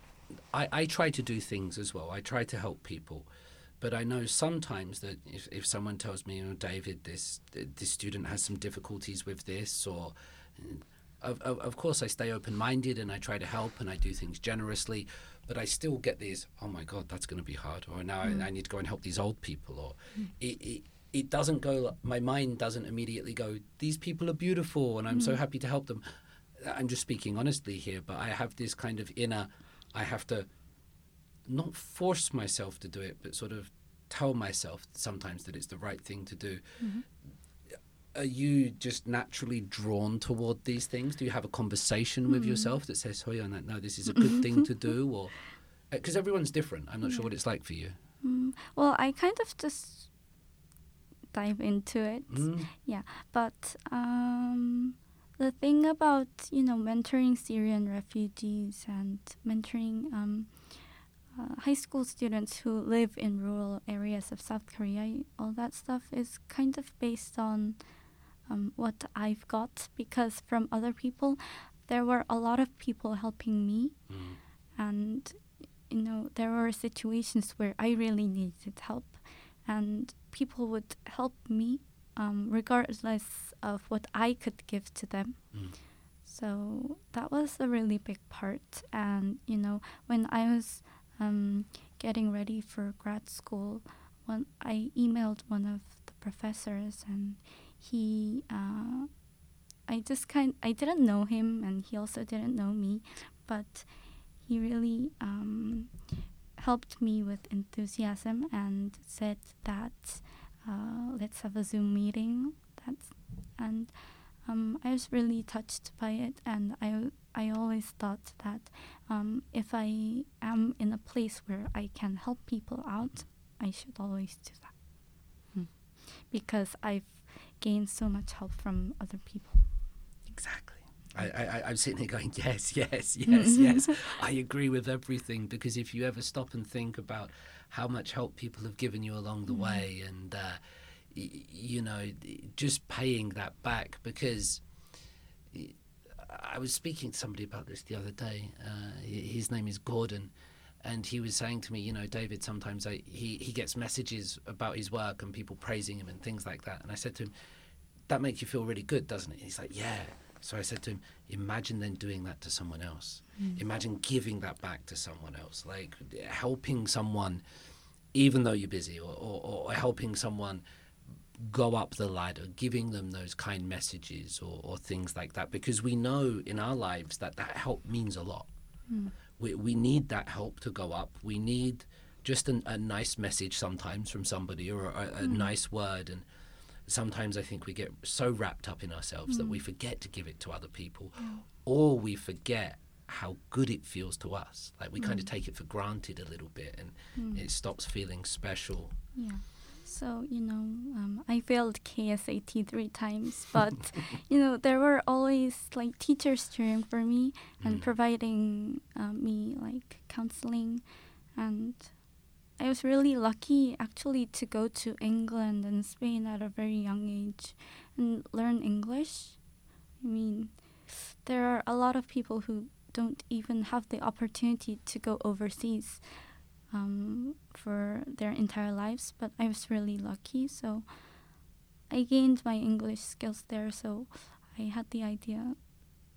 I, I try to do things as well. I try to help people, but I know sometimes that if, if someone tells me, you know, David, this this student has some difficulties with this, or of, of, of course, I stay open minded and I try to help and I do things generously, but I still get these, oh my God, that's going to be hard. Or now mm. I, I, need to go and help these old people. Or mm. it, it, it, doesn't go, my mind doesn't immediately go, these people are beautiful and I'm mm. so happy to help them. I'm just speaking honestly here, but I have this kind of inner, I have to not force myself to do it, but sort of tell myself sometimes that it's the right thing to do. Mm-hmm are you just naturally drawn toward these things? Do you have a conversation with mm. yourself that says, "Oh yeah, no, this is a good thing to (laughs) do," or because uh, everyone's different? I'm not yeah. sure what it's like for you. Mm. Well, I kind of just dive into it. Mm. Yeah, but um, the thing about you know mentoring Syrian refugees and mentoring um, uh, high school students who live in rural areas of South Korea, all that stuff is kind of based on um, what I've got because from other people, there were a lot of people helping me, mm. and you know there were situations where I really needed help, and people would help me um, regardless of what I could give to them. Mm. So that was a really big part, and you know when I was um, getting ready for grad school, when I emailed one of the professors and he uh, I just kind I didn't know him and he also didn't know me, but he really um, helped me with enthusiasm and said that uh, let's have a Zoom meeting. That's and um, I was really touched by it, and I I always thought that um, if I am in a place where I can help people out, I should always do that. Hmm. Because I've gained so much help from other people. Exactly. I, I, I'm sitting there going, yes, yes, (laughs) yes, yes. I agree with everything because if you ever stop and think about how much help people have given you along the mm. way and, uh, y- you know, just paying that back because I was speaking to somebody about this the other day. Uh, his name is Gordon and he was saying to me, you know, David, sometimes I, he he gets messages about his work and people praising him and things like that. And I said to him, that makes you feel really good, doesn't it? And he's like, yeah. So I said to him, imagine then doing that to someone else. Mm. Imagine giving that back to someone else, like helping someone, even though you're busy, or, or, or helping someone go up the ladder, giving them those kind messages or, or, things like that, because we know in our lives that that help means a lot. Mm we, we need that help to go up. We need just an, a nice message sometimes from somebody or a, a mm. nice word. And sometimes I think we get so wrapped up in ourselves mm. that we mm. forget to give it to other people, or we forget how good it feels to us. Like we kind of take it for granted a little bit, and mm. it stops feeling special. Yeah. So, you know, um, I failed KSAT three times, but, you know, there were always like teachers cheering for me and mm. providing uh, me like counseling. And I was really lucky actually to go to England and Spain at a very young age and learn English. I mean, there are a lot of people who don't even have the opportunity to go overseas um, for their entire lives, but I was really lucky. So I gained my English skills there. So I had the idea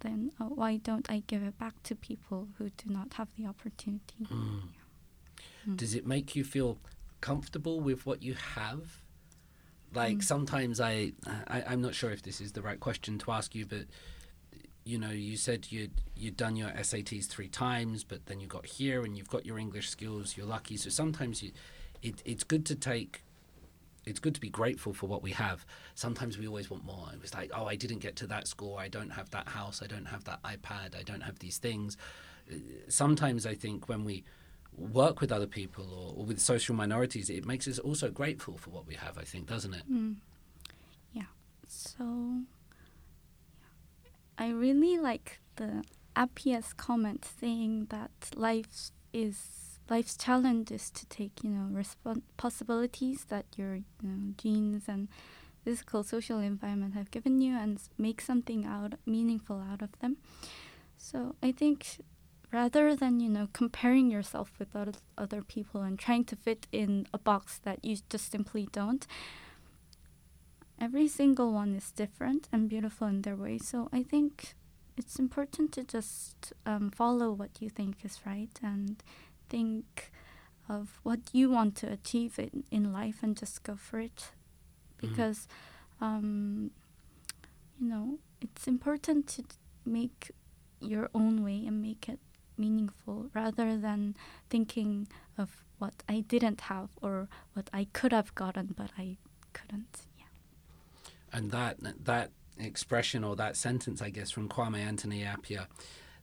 then uh, why don't I give it back to people who do not have the opportunity? Mm. Yeah. Mm. Does it make you feel comfortable with what you have? Like mm. sometimes I, I, I'm not sure if this is the right question to ask you, but you know, you said you'd you'd done your SATs three times, but then you got here and you've got your English skills. You're lucky. So sometimes you, it, it's good to take. It's good to be grateful for what we have. Sometimes we always want more. It was like, oh, I didn't get to that score. I don't have that house. I don't have that iPad. I don't have these things. Sometimes I think when we work with other people or, or with social minorities, it makes us also grateful for what we have. I think, doesn't it? Mm. Yeah. So I really like the Appiah's comment saying that life is life's challenge is to take you know respons- possibilities that your you know, genes and physical social environment have given you and make something out meaningful out of them. So I think rather than you know comparing yourself with other people and trying to fit in a box that you just simply don't every single one is different and beautiful in their way. So I think it's important to just um, follow what you think is right and think of what you want to achieve in, in life and just go for it because um, you know it's important to make your own way and make it meaningful rather than thinking of what I didn't have or what I could have gotten but I couldn't. And that that expression or that sentence, I guess, from Kwame Anthony Appiah,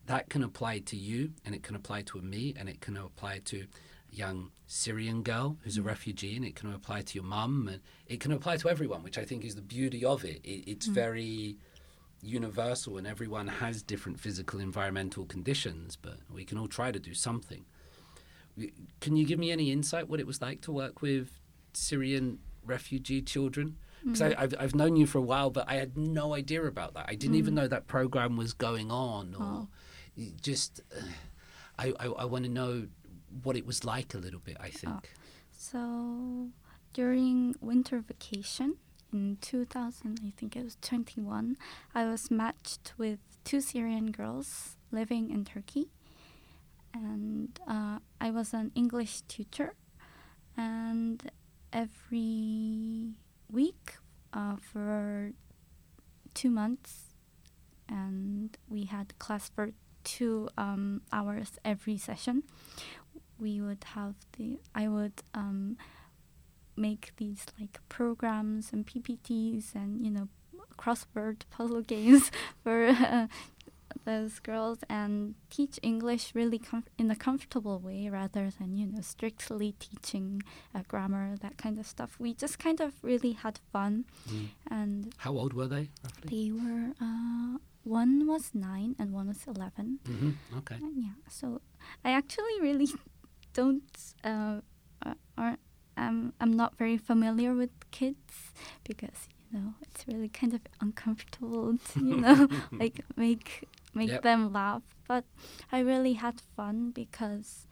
that can apply to you and it can apply to me and it can apply to a young Syrian girl who's a refugee and it can apply to your mum and it can apply to everyone, which I think is the beauty of it. it it's mm. very universal and everyone has different physical environmental conditions, but we can all try to do something. Can you give me any insight what it was like to work with Syrian refugee children? Because mm. I've, I've known you for a while, but I had no idea about that. I didn't mm. even know that program was going on, or oh. just uh, I, I, I want to know what it was like a little bit. I think. Oh. So during winter vacation, in 2000, I think it was 21, I was matched with two Syrian girls living in Turkey. And uh, I was an English teacher. And every week uh, for two months, and we had class for two um, hours every session. We would have the, I would um, make these like programs and PPTs and you know crossword puzzle (laughs) games for uh, those girls and teach English really in a comfortable way rather than you know strictly teaching uh, grammar that kind of stuff. We just kind of really had fun. Mm. And how old were they? Roughly? They were uh, one was nine and one was 11 mm-hmm. Okay. yeah. So I actually really (laughs) don't uh, uh aren't I'm I'm not very familiar with kids because you know it's really kind of uncomfortable to you know (laughs) like make make yep. them laugh. But I really had fun because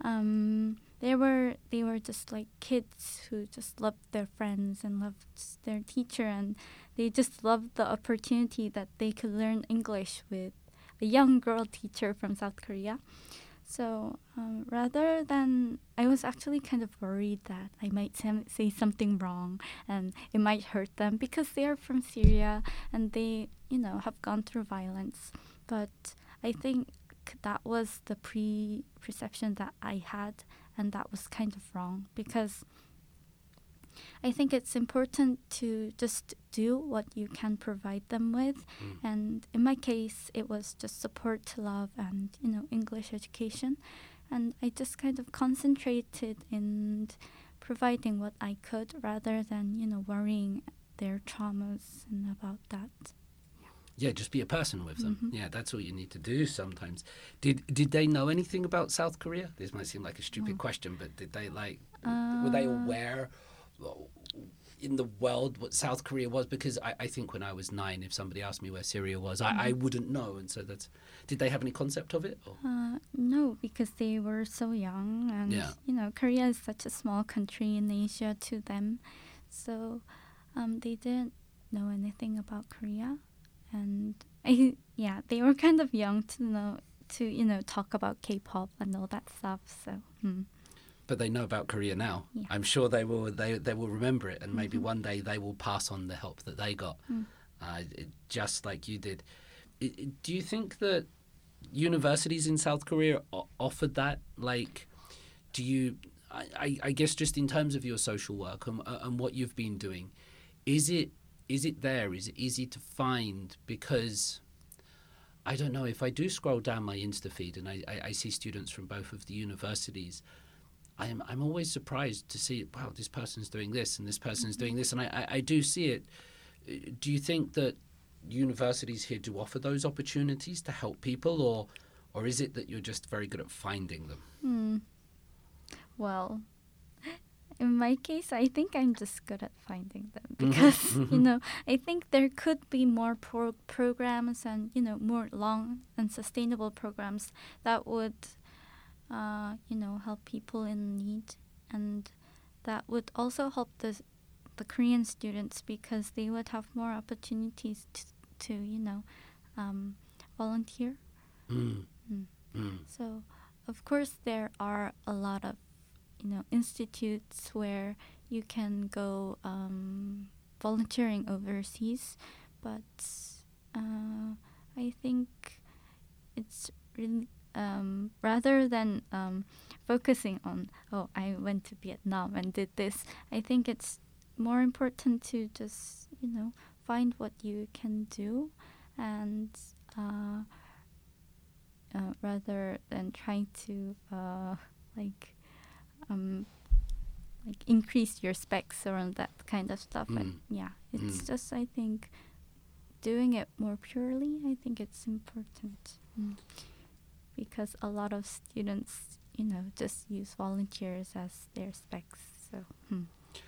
um, they were they were just like kids who just loved their friends and loved their teacher and they just loved the opportunity that they could learn English with a young girl teacher from South Korea. So um, rather than, I was actually kind of worried that I might say something wrong and it might hurt them because they are from Syria and they, you know, have gone through violence. But I think that was the pre perception that I had, and that was kind of wrong because I think it's important to just do what you can provide them with. Mm. And in my case, it was just support, love, and you know English education. And I just kind of concentrated in providing what I could rather than you know worrying their traumas and about that. Yeah, just be a person with them. Mm-hmm. Yeah, that's all you need to do sometimes. Did did they know anything about South Korea? This might seem like a stupid oh. question, but did they like uh, were they uh, aware in the world what South Korea was because I, I, think when I was nine, if somebody asked me where Syria was, I, I mm-hmm. wouldn't know, and so that's. Did they have any concept of it? Uh, no, because they were so young, and yeah. you know, Korea is such a small country in Asia to them, so um, they didn't know anything about Korea, and I, yeah, they were kind of young to know to you know talk about K-pop and all that stuff. So. Hmm but they know about Korea now. Yeah. I'm sure they will. They they will remember it, and maybe mm-hmm. one day they will pass on the help that they got, mm. uh, just like you did. do you think that universities in South Korea offered that? Like, do you? I, I guess just in terms of your social work and, uh, and what you've been doing, is it is it there? Is it easy to find? Because I don't know if I do scroll down my Insta feed and I, I, I see students from both of the universities I'm I'm always surprised to see wow this person's doing this and this person's doing this and I, I, I do see it. Do you think that universities here do offer those opportunities to help people or or is it that you're just very good at finding them? Hmm. Well, in my case, I think I'm just good at finding them mm-hmm. because (laughs) mm-hmm. you know I think there could be more pro- programs and you know more long and sustainable programs that would uh, you know, help people in need, and that would also help the the Korean students because they would have more opportunities to, to you know, um, volunteer. Mm. Mm. Mm. So, of course, there are a lot of, you know, institutes where you can go um, volunteering overseas, but uh, I think it's really um, rather than um, focusing on oh I went to Vietnam and did this. I think it's more important to just you know find what you can do and. Uh, uh, rather than trying to uh, like um, like increase your specs around that kind of stuff. But Mm. yeah, it's Mm. just I think doing it more purely. I think it's important mm. because a lot of students, you know, just use volunteers as their specs. So. hmm.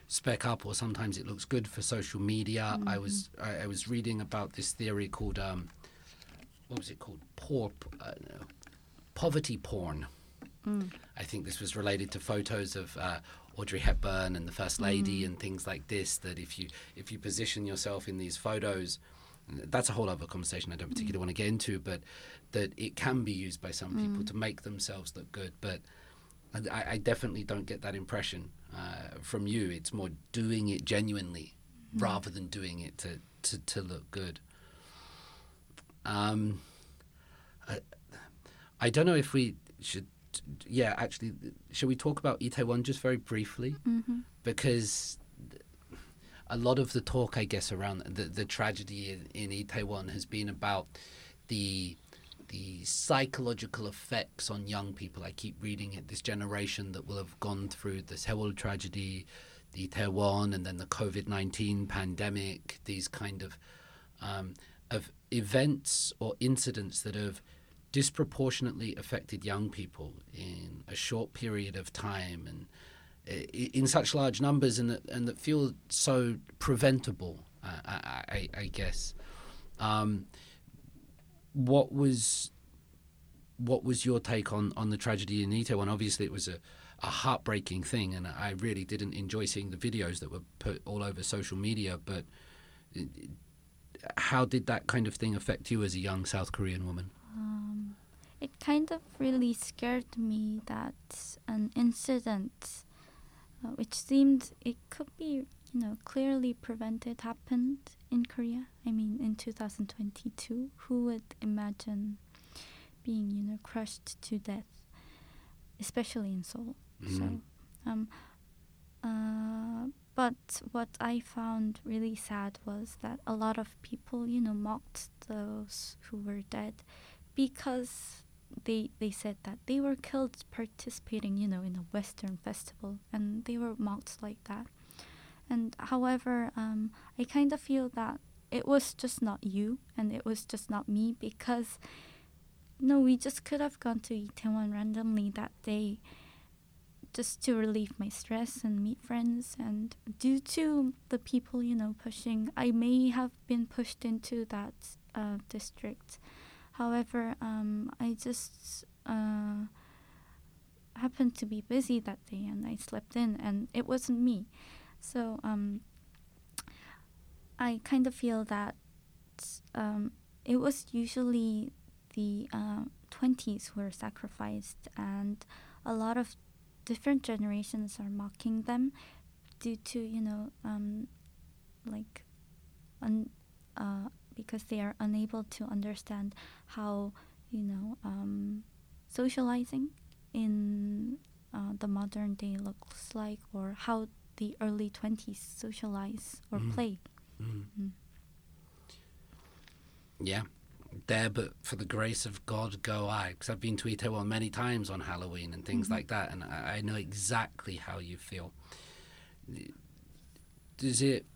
spec up or sometimes it looks good for social media i was Mm-hmm. I, I was reading about this theory called um what was it called poor uh, no, poverty porn Mm. i think this was related to photos of uh, audrey hepburn and the first lady and things like this that if you if you position yourself in these photos that's a whole other conversation I don't particularly want to get into, but that it can be used by some people to make themselves look good. But I, I definitely don't get that impression uh, from you. It's more doing it genuinely rather than doing it to, to, to look good. Um, I, I don't know if we should, yeah, actually, shall we talk about Itaewon just very briefly? Mhm. Because a lot of the talk, I guess, around the, the tragedy in, in Itaewon has been about the the psychological effects on young people. I keep reading it. This generation that will have gone through the Sewol tragedy, the Itaewon, and then the COVID nineteen pandemic. These kind of um, of events or incidents that have disproportionately affected young people in a short period of time and in such large numbers and that, and that feel so preventable, uh, I, I, I guess. Um, what was what was your take on, on the tragedy in Itaewon? Obviously, it was a, a heartbreaking thing, and I really didn't enjoy seeing the videos that were put all over social media. But it- how did that kind of thing affect you as a young South Korean woman? It kind of really scared me that an incident, uh, which seemed it could be, you know, clearly prevented, happened in Korea. I mean, in 2022, who would imagine being, you know, crushed to death, especially in Seoul? So, Mhm. um, uh, but what I found really sad was that a lot of people, you know, mocked those who were dead because they they said that they were killed participating, you know, in a Western festival, and they were mocked like that. And however, um, I kind of feel that it was just not you, and it was just not me because. No, we just could have gone to Itaewon randomly that day just to relieve my stress and meet friends and due to the people you know pushing i may have been pushed into that uh, district however um, i just uh, happened to be busy that day and i slept in and it wasn't me. So um, i kind of feel that um, it was usually the uh, 20s who were sacrificed and a lot of different generations are mocking them due to you know um, like un- uh, because they are unable to understand how you know um, socializing in uh, the modern day looks like or how the early 20s socialize or Mm. play Mm. Mm. Yeah. There, but for the grace of God, go I. Because I've been to Itaewon many times on Halloween and things Mhm. like that, and I, I know exactly how you feel. Does it?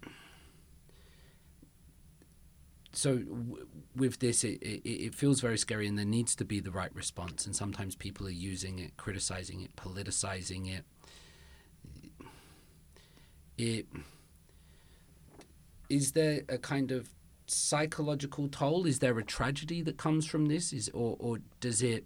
So w- with this, it, it, it feels very scary, and there needs to be the right response. And sometimes people are using it, criticizing it, politicizing it. It is there a kind of psychological toll? Is there a tragedy that comes from this? Is or or does it?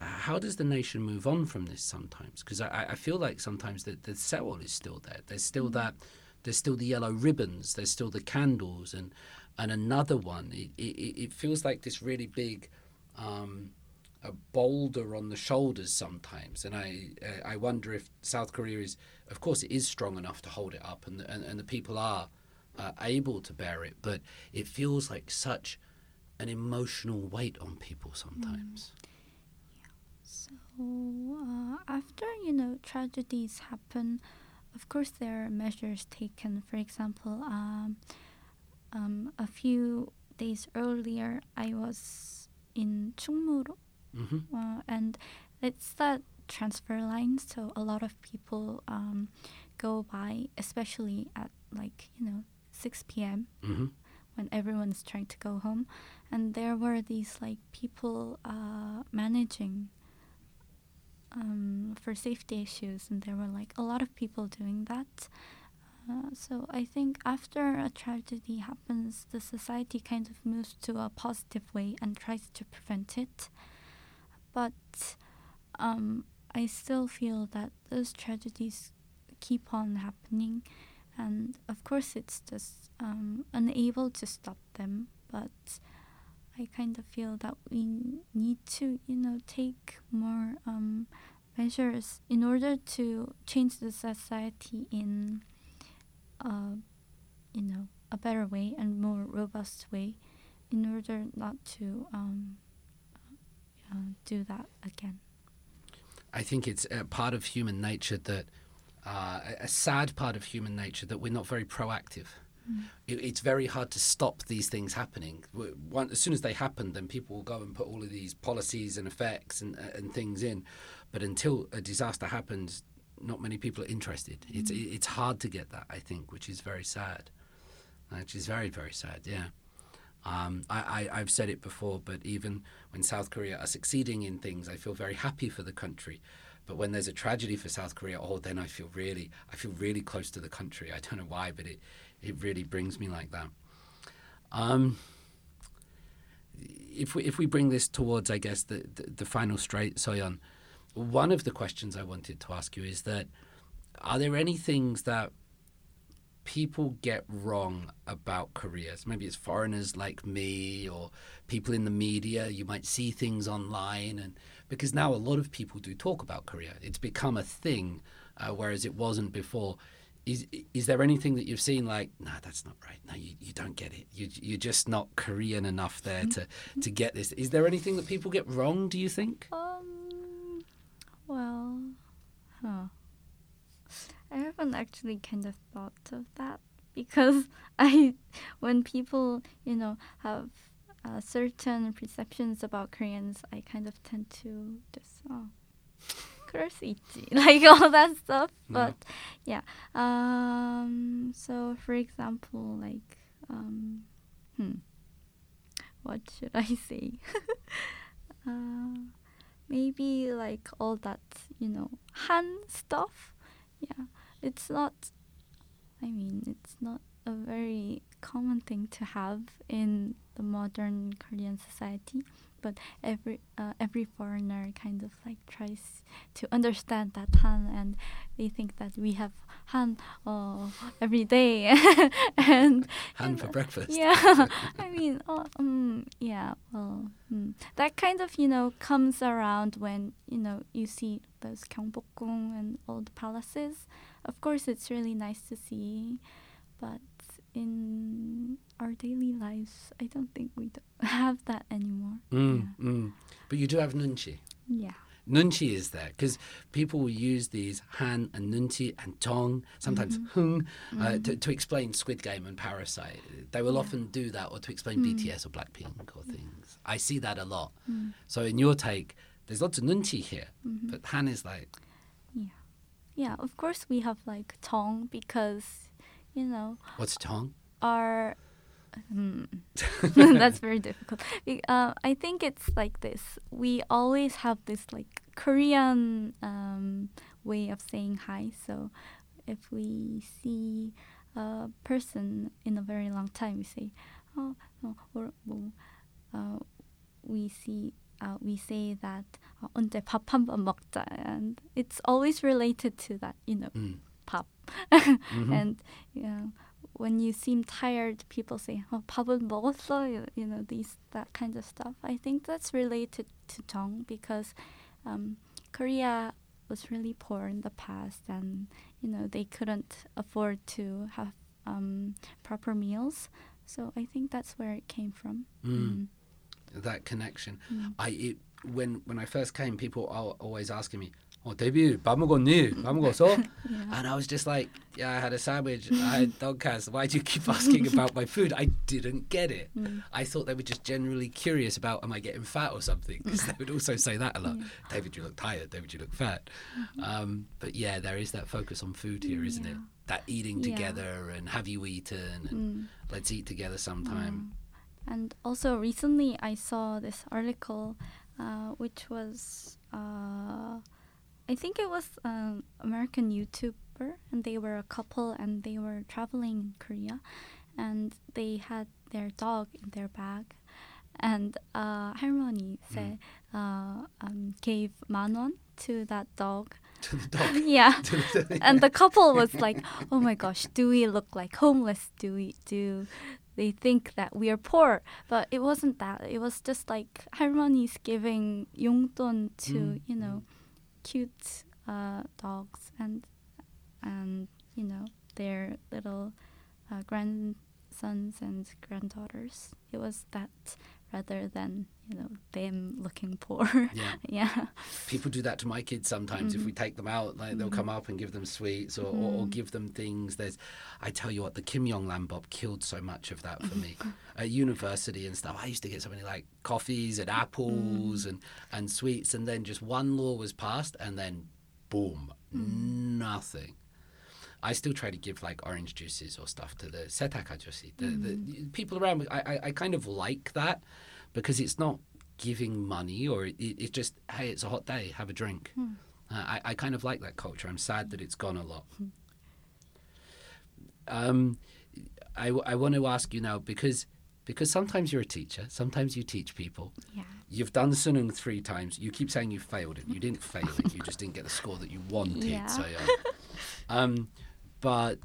How does the nation move on from this sometimes? Because I, I feel like sometimes the the Sewol is still there. There's still mm. that. There's still the yellow ribbons. There's still the candles, and and another one. It, it, it feels like this really big um, a boulder on the shoulders sometimes, and I I wonder if South Korea is, of course, it is strong enough to hold it up, and the, and, and the people are uh, able to bear it, but it feels like such an emotional weight on people sometimes. Mm. So uh, after you know tragedies happen, of course there are measures taken. For example, um, um, a few days earlier, I was in Chungmuro, hmm uh, and it's that transfer line. So a lot of people um, go by, especially at like you know 6 p.m. hmm when everyone's trying to go home, and there were these like people uh, managing um, for safety issues, and there were like a lot of people doing that. Uh, so I think after a tragedy happens, the society kind of moves to a positive way and tries to prevent it. But um, I still feel that those tragedies keep on happening, and of course it's just um, unable to stop them. But I kind of feel that we need to, you know, take more um, measures in order to change the society in, uh, you know, a better way and more robust way, in order not to um, uh, do that again. I think it's a part of human nature that, uh, a sad part of human nature that we're not very proactive. It, it's very hard to stop these things happening. One, as soon as they happen, then people will go and put all of these policies and effects and, uh, and things in. But until a disaster happens, not many people are interested. It's it's hard to get that, I think, which is very sad. Which is very very sad. Yeah. Um, I, I, I've said it before, but even when South Korea are succeeding in things, I feel very happy for the country. But when there's a tragedy for South Korea, oh, then I feel really, I feel really close to the country. I don't know why, but it, it really brings me like that. Um, if we if we bring this towards, I guess the the, the final straight, Soyeon, one of the questions I wanted to ask you is that are there any things that people get wrong about Korea? Maybe it's foreigners like me or people in the media. You might see things online, and because now a lot of people do talk about Korea, it's become a thing, uh, whereas it wasn't before. Is is there anything that you've seen like, no, that's not right. No, you, you don't get it. You you're just not Korean enough there (laughs) to to get this. Is there anything that people get wrong? Do you think? Um, well, huh. I haven't actually kind of thought of that because (laughs) I, when people, you know, have uh, certain perceptions about Koreans, I kind of tend to just, oh, curse (laughs) like all that stuff. But yeah. Um, so, for example, like, um, hmm, what should I (laughs) say? uh, maybe like all that you know Han stuff. Yeah, it's not. I mean, it's not a very common thing to have in the modern Korean society. But every uh, every foreigner kind of like tries to understand that Han, and they think that we have Han uh, every day, (laughs) and Hand for breakfast. yeah, (laughs) I mean, uh, um, yeah, well, mm, that kind of you know comes around when you know you see those Gyeongbokgung and all the palaces. Of course, it's really nice to see, but in daily lives, I don't think we don't (laughs) have that anymore. Mm, mm. But you do have nunchi. Yeah. Nunchi is there because people will use these han and nunchi and tong, sometimes hung, uh, to, to explain Squid Game and Parasite. They will Yeah. often do that or to explain BTS or Blackpink or things. I see that a lot. Mm. So in your take, there's lots of nunchi here, Mhm. but han is like, Yeah. Yeah. Of course, we have like tong because, you know, what's tong? our hmm, (laughs) that's very difficult. Be- Uh, I think it's like this. We always have this like Korean um, way of saying hi. So if we see a person in a very long time, we say, "Oh, no, or, 뭐, uh, we see." Uh, we say that 어, 언제 밥 한 번 먹자, and it's always related to that, you know, Mm. pop. (laughs) Mhm. and yeah, when you seem tired, people say, "Oh, 밥은 먹었어," you, you know, these that kind of stuff. I think that's related to Jeong because um, Korea was really poor in the past, and you know they couldn't afford to have um, proper meals. So I think that's where it came from. Mm. Mm. That connection. Mm. I it, when when I first came, people are always asking me, "Oh, 데뷔 밥 먹었니? 밥 먹었어?" Yeah. And I was just like, "Yeah, I had a sandwich. I had (laughs) dogcast. Why do you keep asking about my food?" I didn't get it. Mm. I thought they were just generally curious about, "Am I getting fat or something?" Because they would (laughs) also say that a lot. David, you look tired. David, you look fat. Um, but yeah, there is that focus on food here, isn't it? Mm-hmm. Yeah. That eating Yeah. together and have you eaten and Mm. let's eat together sometime. And also recently, I saw this article, uh, which was, uh, I think it was an American YouTuber, and they were a couple, and they were traveling in Korea, and they had their dog in their bag, and uh, 할머니 said, uh, um, gave 만 원 to that dog. (laughs) To the dog. (laughs) yeah, (laughs) and the couple was like, "Oh my gosh, do we look like homeless? Do we do they think that we are poor?" But it wasn't that. It was just like 할머니's giving 용돈 to Mm, you know cute uh, dogs and and you know their little uh, grandsons and granddaughters. It was that rather than you know them looking poor. Yeah. (laughs) yeah. people do that to my kids sometimes. If mm-hmm. we take them out like they'll come mm-hmm. up and give them sweets or, or, or mm-hmm. give them things. There's i tell you what the Kim Young-ran beop killed so much of that for me. (laughs) At university and stuff i used to get so many like coffees and apples mm. and and sweets and then just one law was passed and then boom mm. nothing I still try to give like orange juices or stuff to the setaka joshi, the, the people around me. I, I, I kind of like that because it's not giving money or it, it, it's just hey it's a hot day have a drink. Uh, I, I kind of like that culture. I'm sad that it's gone a lot. Um, I, I want to ask you now because because sometimes you're a teacher sometimes you teach people. Yeah. you've done sunung three times. You keep saying you failed it. You didn't fail it. You just didn't get the score that you wanted (laughs) Yeah. so yeah. (laughs) um, but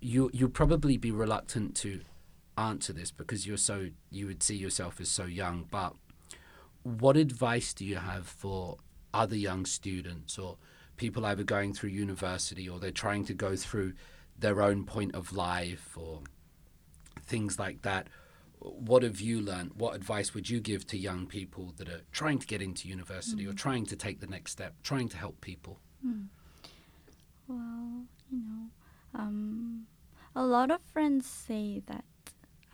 you you probably be reluctant to answer this because you're so you would see yourself as so young but what advice do you have for other young students or people either going through university or they're trying to go through their own point of life or things like that? What have you learned? What advice would you give to young people that are trying to get into university or mm. trying to take the next step trying to help people mm. Well, you know, um, a lot of friends say that,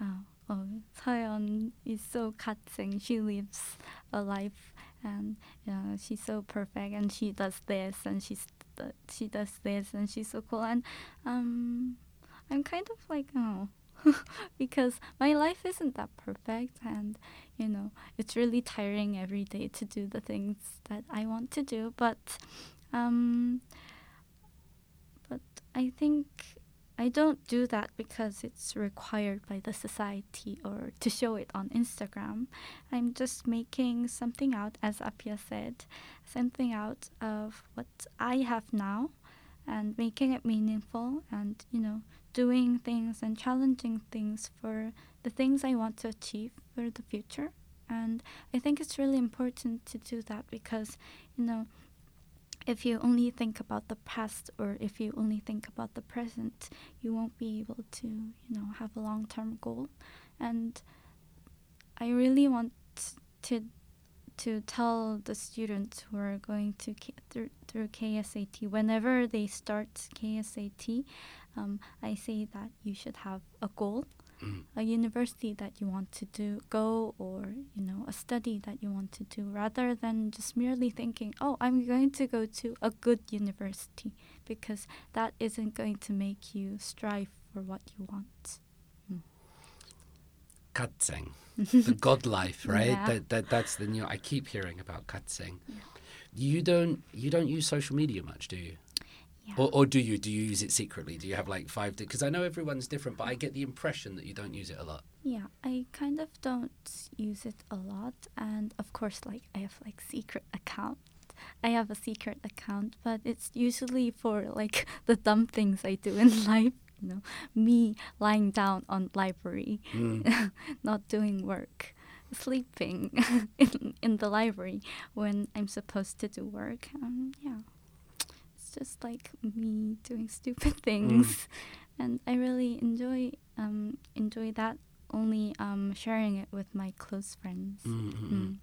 uh, oh, Sayeon is so cutting. She lives a life, and know, she's so perfect, and she does this, and she's th- she does this, and she's so cool. And um, I'm kind of like, oh, (laughs) because my life isn't that perfect, and you know, it's really tiring every day to do the things that I want to do. But um, I think I don't do that because it's required by the society or to show it on Instagram. I'm just making something out, as Appiah said, something out of what I have now and making it meaningful and, you know, doing things and challenging things for the things I want to achieve for the future. And I think it's really important to do that because, you know, if you only think about the past or if you only think about the present, you won't be able to, you know, have a long-term goal. And I really want to to tell the students who are going to K- through, through KSAT whenever they start KSAT, um, I say that you should have a goal, Mm. a university that you want to do go or you know a study that you want to do rather than just merely thinking oh i'm going to go to a good university because that isn't going to make you strive for what you want. Katseng (laughs) the god life right? Yeah. that, that that's the new i keep hearing about katseng you don't you don't use social media much do you yeah or, or do you do you use it secretly do you have like five because i know everyone's different but i get the impression that you don't use it a lot yeah i kind of don't use it a lot and of course like i have like secret account i have a secret account but it's usually for like (laughs) the dumb things i do in (laughs) life you know me lying down on library, Mm. (laughs) not doing work, sleeping in, in the library when I'm supposed to do work. Um, yeah, just like me doing (laughs) stupid things, and I really enjoy um, enjoy that. Only um, sharing it with my close friends. Mm, mm, mm.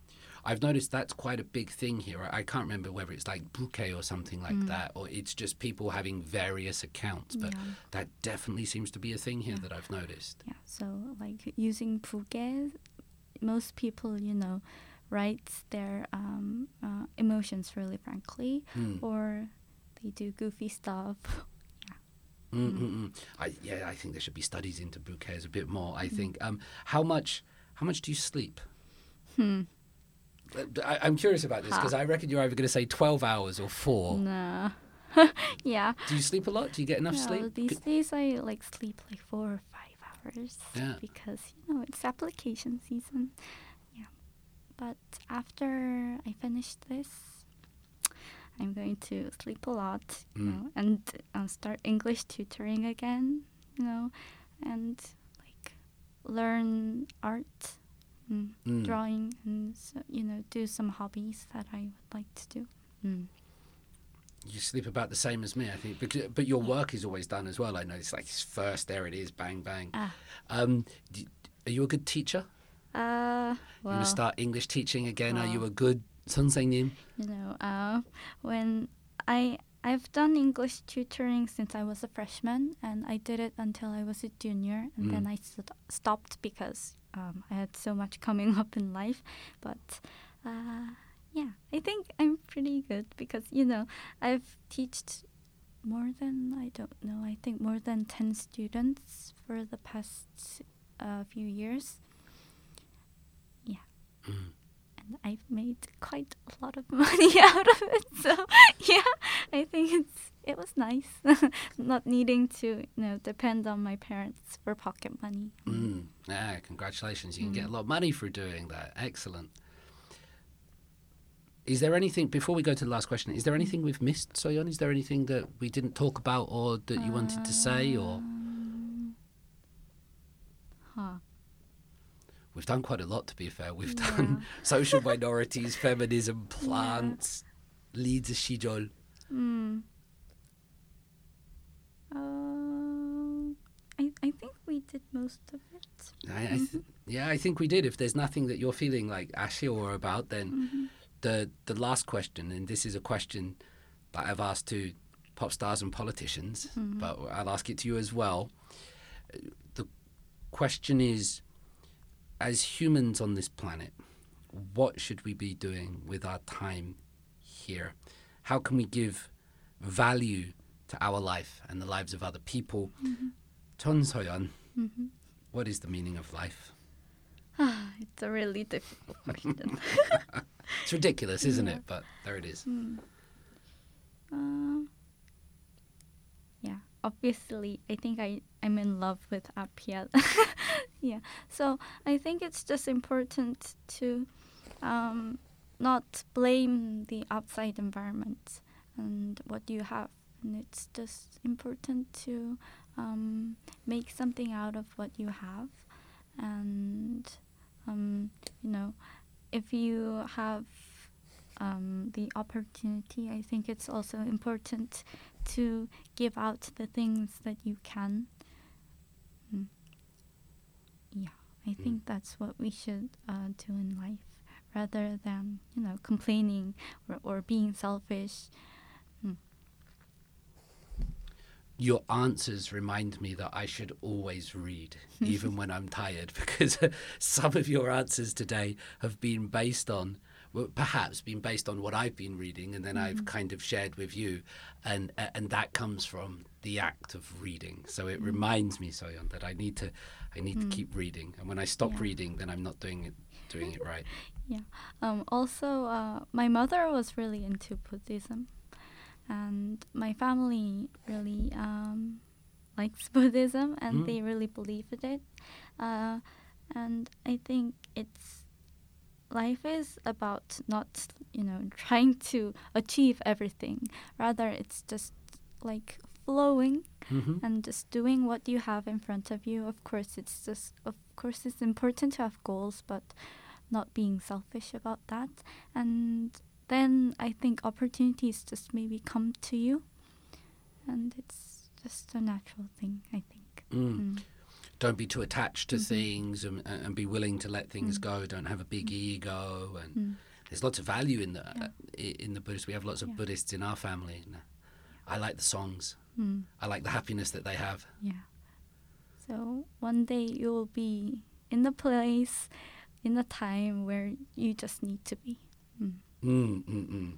I've noticed that's quite a big thing here. I I can't remember whether it's like bugye or something like that, or it's just people having various accounts. But Yeah. that definitely seems to be a thing here that I've noticed. Yeah, so like using bugye, most people, you know, write their um, uh, emotions really frankly, Mm. or they do goofy stuff. (laughs) Mm, mm, mm. I, yeah, I think there should be studies into bouquets a bit more. I think. Um, how much? How much do you sleep? Hmm. Uh, I, I'm curious about this because I reckon you're either going to say 12 hours or four. Nah. (laughs) yeah. Do you sleep a lot? Do you get enough yeah, sleep? These Could- days I like sleep like four or five hours. Yeah. Because you know it's application season. Yeah. But after I finish this, I'm going to sleep a lot, you Mm. know, and uh, start English tutoring again, you know, and like learn art, mm, Mm. drawing, and so, you know, do some hobbies that I would like to do. Mm. You sleep about the same as me, I think. Because, but your work is always done as well. I know it's like it's first, there it is, bang, bang. Ah. Um, d are you a good teacher? Uh, you want to start English teaching again? Are you a good 선생님? you know, uh, when I I've done English tutoring since I was a freshman, and I did it until I was a junior, and then Mm. I st- stopped because um, I had so much coming (laughs) up in life. But uh, yeah, I think I'm pretty good because you know I've taught more than I don't know. I think more than ten students for the past uh, few years. Yeah Mm. and I've made quite a lot of (laughs) money out of it. So yeah, I think it's it was nice (laughs) not needing to you know depend on my parents for pocket money. Mm. Yeah, congratulations. You can get a lot of money for doing that. Excellent. Is there anything, before we go to the last question, is there anything we've missed, Soyeon? Is there anything that we didn't talk about or that you wanted to say? Or Um, huh. We've done quite a lot, to be fair. We've Yeah. done (laughs) social minorities, feminism, plants, Leeds shijol. Hmm. Uh, I I think we did most of it. I, I th- yeah, I think we did. If there's nothing that you're feeling like Ashio about, then Mm-hmm. the the last question, and this is a question that I've asked to pop stars and politicians, Mm-hmm. but I'll ask it to you as well. The question is, as humans on this planet, what should we be doing with our time here? How can we give value to our life and the lives of other people? Soyeon, Mhm. what is the meaning of life? Ah, (sighs) it's a really difficult question. (laughs) It's ridiculous, isn't it? But there it is. Hmm. Uh, yeah, obviously, I think I I'm in love with Appiah. (laughs) yeah, so I think it's just important to um, not blame the outside environment and what you have, and it's just important to um, make something out of what you have, and um, you know, if you have um, the opportunity, I think it's also important to give out the things that you can. Mm. I think mm. that's what we should uh, do in life rather than, you know, complaining or, or being selfish. Hmm. Your answers remind me that I should always read, (laughs) even when I'm tired, (laughs) because uh, some of your answers today have been based on, perhaps been based on what I've been reading, and then I've mm. kind of shared with you, and uh, and that comes from the act of reading. So it mm. reminds me, Soyeon, that I need to, I need to keep reading, and when I stop Yeah. reading, then I'm not doing it, doing it right. Yeah. Um, also, uh, my mother was really into Buddhism, and my family really um, likes (laughs) Buddhism, and Mm. they really believe in it. Uh, and I think it's life is about not, you know, (laughs) trying to achieve everything. Rather, it's just like flowing hmm and just doing what you have in front of you. Of course, it's just of course it's important to have goals, but not being selfish about that. And then I think opportunities just maybe come to you, and it's just a natural thing. I think. Mm. Mm. Don't be too attached to Mhm. things and, and be willing to let things Mm. go. Don't have a big ego. And Mm. there's lots of value in the Yeah. i- in the Buddhist. We have lots of Yeah. Buddhists in our family. and I like the songs. Mm. I like the happiness that they have. Yeah. So one day you'll be in the place, in the time where you just need to be. Mm. Mm, mm, mm.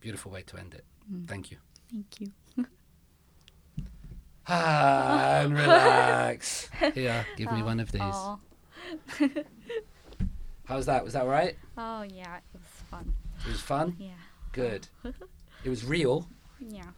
Beautiful way to end it. Mm. Thank you. Thank you. (laughs) Ah, and relax. (laughs) Here, give me one of these. Oh. (laughs) How was that? Was that right? oh yeah, it was fun. It was fun. Yeah. Good. It was real. Yeah.